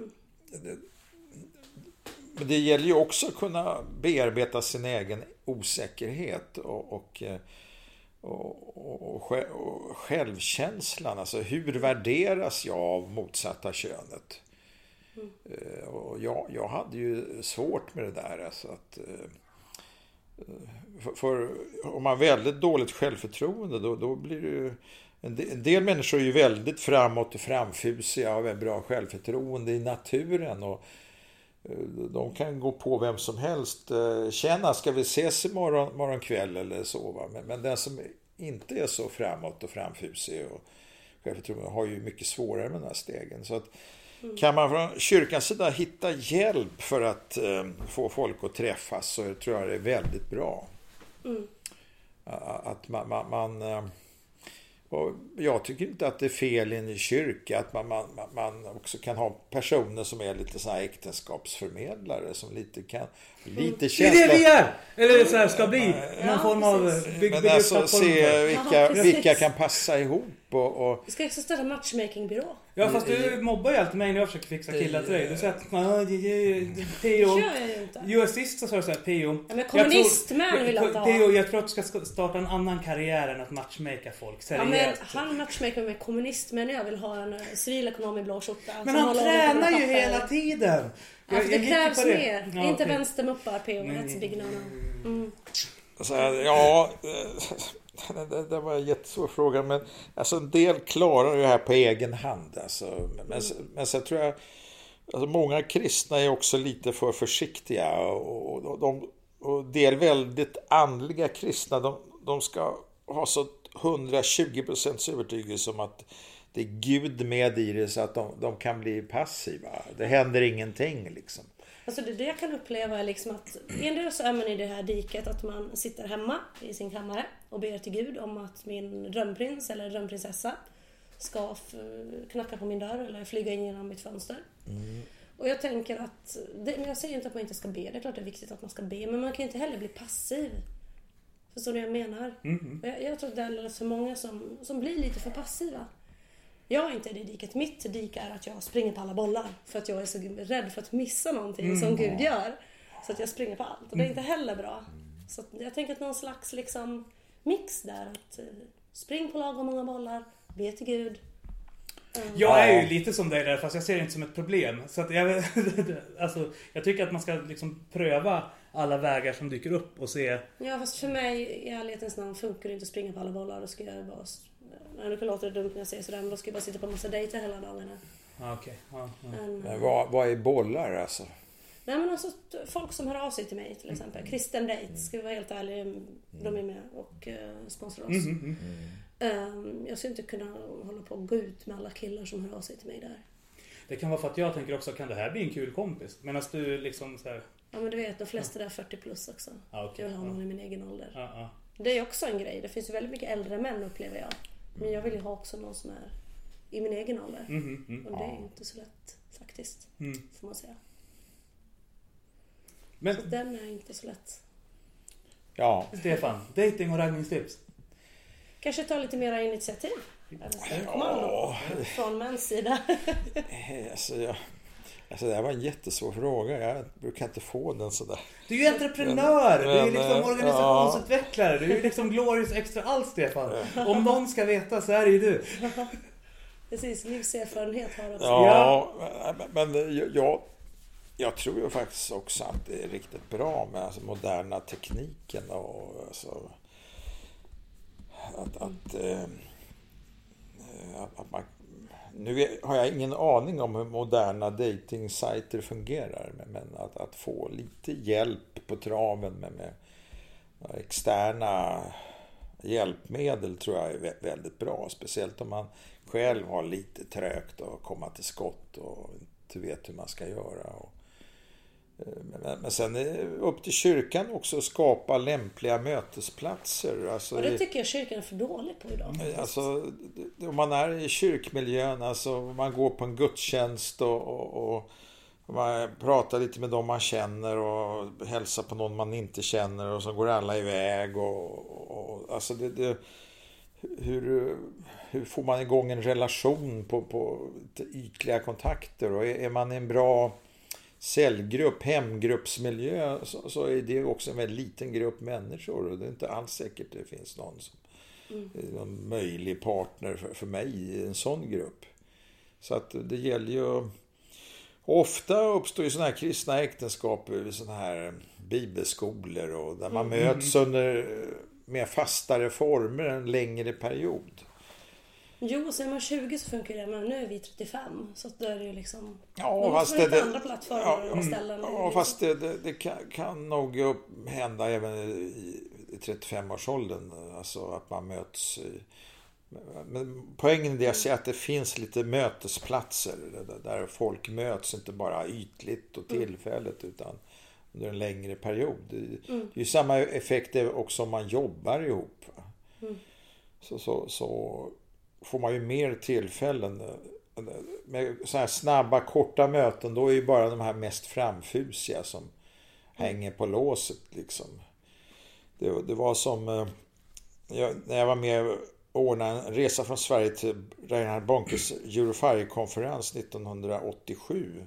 men det gäller ju också att kunna bearbeta sin egen osäkerhet och, och, eh, och, och, och, självkänslan. Alltså hur värderas jag av motsatta könet? Mm. Och jag, jag hade ju svårt med det där. Alltså att, eh, för, för om man har väldigt dåligt självförtroende då, då blir det ju en del, en del människor är ju väldigt framåt och framfusiga och har bra självförtroende i naturen. Och, de kan gå på vem som helst. Eh, Tjena, ska vi ses imorgon morgon kväll eller så? Va? Men, men den som inte är så framåt och framfusig och självförtroende har ju mycket svårare med de här stegen. Så att, kan man från kyrkans sida hitta hjälp för att eh, få folk att träffas så tror jag det är väldigt bra. Att man, man, man eh, och jag tycker inte att det är fel i en kyrka att man, man, man- också kan ha personer som är lite såna här äktenskapsförmedlare som lite kan... Lite Det är känsla... det vi är! Eller så här, ska bli. Någon Ja, form av bygg, Men bygga upp alltså se vilka, vilka kan passa ihop och... och Vi ska också starta matchmakingbyrå. Ja fast du mobbar ju alltid mig när jag försöker fixa killar till dig. Du säger att "Ja, det- PO. Gör jag ju inte. Jo sist så sa du såhär PO. Ja, men Jag kommunistmän vill jag inte ha. PO, jag tror att du ska starta en annan karriär än att matchmaka folk. Ja, Seriöst. men han matchmakar med kommunistmän och jag vill ha en eh, civilekonom i blå skjorta. Men han tränar ju hela tiden. Ja, för det krävs det. mer. Ja, inte vänstermuppar PO. That's a big. Mm. Så här, ja, eh, det, det var en jättesvår fråga. Men alltså, en del klarar det här på egen hand. Alltså. Men, men sen tror jag... Alltså, många kristna är också lite för försiktiga. Och, och, de, och del väldigt andliga kristna, de, de ska ha så 120 procents övertygelse om att det är Gud med i det så att de, de kan bli passiva. Det händer ingenting liksom. Alltså det, det jag kan uppleva är liksom att en del så är man i det här diket att man sitter hemma i sin kammare och ber till Gud om att min drömprins eller drömprinsessa ska knacka på min dörr eller flyga in genom mitt fönster. Och jag tänker att, det, men jag säger inte att man inte ska be, det är klart det är viktigt att man ska be, men man kan inte heller bli passiv. Förstår du vad jag menar? Och Jag, jag tror att det är alldeles för många som, som blir lite för passiva. Jag är inte i det diket. Mitt dike är att jag springer på alla bollar. För att jag är så rädd för att missa någonting som Gud gör. Så att jag springer på allt. Och det är inte heller bra. Så att jag tänker att någon slags liksom mix där. Att eh, spring på lagom många bollar, be till Gud. Jag är ju lite som dig där fast jag ser det inte som ett problem. Så att jag, alltså, jag tycker att man ska liksom pröva alla vägar som dyker upp och se. Ja fast för mig i ärlighetens namn funkar det inte att springa på alla bollar. Då ska jag bara... Nej, nu låter det dumt när jag säger sådär men då ska jag bara sitta på massa dejter hela dagarna. Ja, okej. Ja, ja. Men, Men vad, vad är bollar alltså? Nej men alltså folk som hör av sig till mig till exempel. Kristen Date, ska vi vara helt ärliga. De är med och uh, sponsrar oss. Mhm, Ehm, jag skulle inte kunna hålla på och gå ut med alla killar som hör av sig till mig där. Det kan vara för att jag tänker också, kan det här bli en kul kompis? Medan du liksom så här, Ja men du vet, de flesta där är 40 plus också. Ja, okej. Jag vill ha Ja. någon i min egen ålder. ja, ja. Det är också en grej. Det finns ju väldigt mycket äldre män upplever jag. Men jag vill ju ha också någon som är i min egen ålder. Mhm, mm. Och det är inte så lätt faktiskt. Mm. Får man säga. Men Så den är inte så lätt. Ja, Stefan, dating och raggningstips? Kanske ta lite mera initiativ. Kommando. Från mäns sida. Eh, Alltså, jag, alltså det här var en jättesvår fråga. Jag brukar inte få den sådär. Du är ju entreprenör, du är Men, liksom eh, organisationsutvecklare, du är ju liksom glorious extra allt Stefan. Om någon ska veta så är det ju du. Precis, livserfarenhet har också. Ja, men, men jag, jag, jag tror ju faktiskt också att det är riktigt bra med alltså, moderna tekniken och alltså, att, att, eh, att, att man, nu har jag ingen aning om hur moderna dejtingsajter fungerar men, att, att få lite hjälp på traven med, med externa hjälpmedel tror jag är väldigt bra. Speciellt om man själv har lite trögt att komma till skott och inte vet hur man ska göra. Och, men, men sen upp till kyrkan också att skapa lämpliga mötesplatser. Alltså, Och det tycker jag kyrkan är för dålig på idag. Alltså, det- om man är i kyrkmiljön, alltså man går på en gudstjänst och, och, och man pratar lite med dem man känner och hälsar på någon man inte känner och så går alla iväg och, och alltså det, det hur, hur får man igång en relation på, på ytliga kontakter och är, är man en bra cellgrupp, hemgruppsmiljö så, så är det också en väldigt liten grupp människor och det är inte alls säkert det finns någon som är någon möjlig partner för, för mig i en sån grupp. Så att det gäller ju Ofta uppstår ju sådana här kristna äktenskap i sådana här bibelskolor och där man möts under mer fastare former en längre period. Jo, så är man 20 så funkar det, men nu är vi 35. Så att då är det ju liksom... Ja, man fast det- det- andra plattformar Ja, och ställen. Ja, fast det, det, det kan, kan nog hända även i, i 35-årsåldern. Alltså att man möts. I, men poängen är det jag säger att det finns lite mötesplatser där- folk möts, inte bara ytligt och tillfälligt utan under en längre period. Det, det är ju samma effekt också om man jobbar ihop. Så, så, så får man ju mer tillfällen. Med så här snabba, korta möten, då är ju bara de här mest framfusiga som hänger på låset liksom. Det, det var som eh, jag, när jag var med och ordnade en resa från Sverige till Reinhard Bonkes Eurofire-konferens 1987.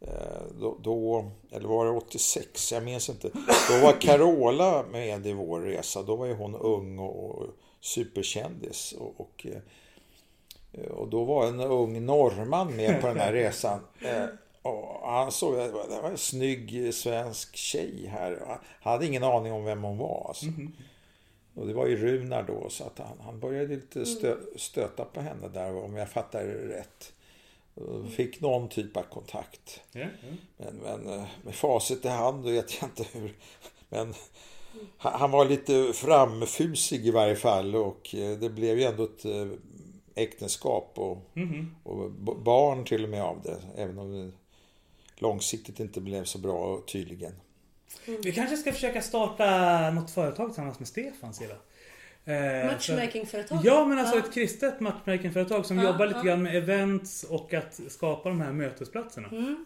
Eh, då, då, eller var det 86? Jag minns inte. Då var Carola med i vår resa. Då var ju hon ung och superkändis. Och, och, eh, och då var en ung norrman med på den här resan. Eh, Och han såg att det var en snygg svensk tjej här. Han hade ingen aning om vem hon var. Alltså. Och det var ju Runar då, så att han, han började lite stö, stöta på henne där, om jag fattar det rätt. Fick någon typ av kontakt. Ja, Men, men eh, med facit i hand, vet jag inte hur. Men han, var lite framfusig i varje fall och eh, det blev ju ändå ett eh, äktenskap och, och b- barn till och med av det. Även om det långsiktigt inte blev så bra tydligen. Vi kanske ska försöka starta något företag tillsammans med Stefan Silla. Eh, Matchmakingföretag. för- Ja men alltså Ja. ett kristet matchmakingföretag som Ja, jobbar lite ja. grann med events och att skapa de här mötesplatserna. Mm.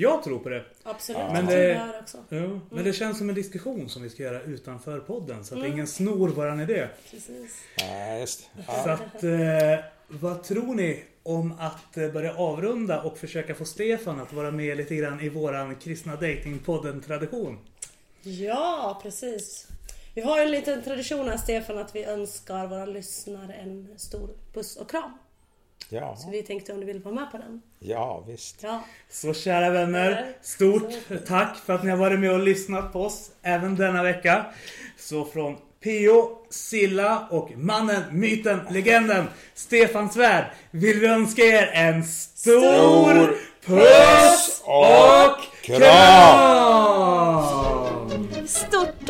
Jag tror på det. Absolut, Men jag tror det- det också. Ja, men det känns som en diskussion som vi ska göra utanför podden så att Mm. ingen snor våran idé. Precis. Nej, just det. Så Ja. att, eh, vad tror ni om att eh, börja avrunda och försöka få Stefan att vara med lite grann i våran kristna datingpodden tradition? Ja, precis. Vi har en liten tradition här Stefan att vi önskar våra lyssnare en stor puss och kram. Ja, Så vi tänkte om du vill vara med på den. ja, visst. Ja. Så kära vänner, stort tack för att ni har varit med och lyssnat på oss även denna vecka. Så från P.O. Silla och mannen, myten, legenden Stefan Svärd vill vi önska er en stor, Stor puss och kram!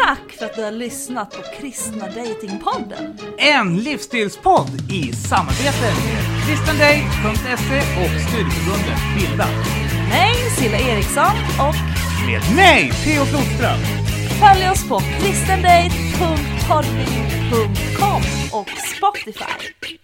Tack för att du har lyssnat på Kristna Datingpodden. En livsstilspodd i samarbete med kristendate.se och studieförbundet Bilda. Mig, Silla Eriksson och Med mig, P.O. Flodström. följ oss på kristendate.podbean.com och Spotify.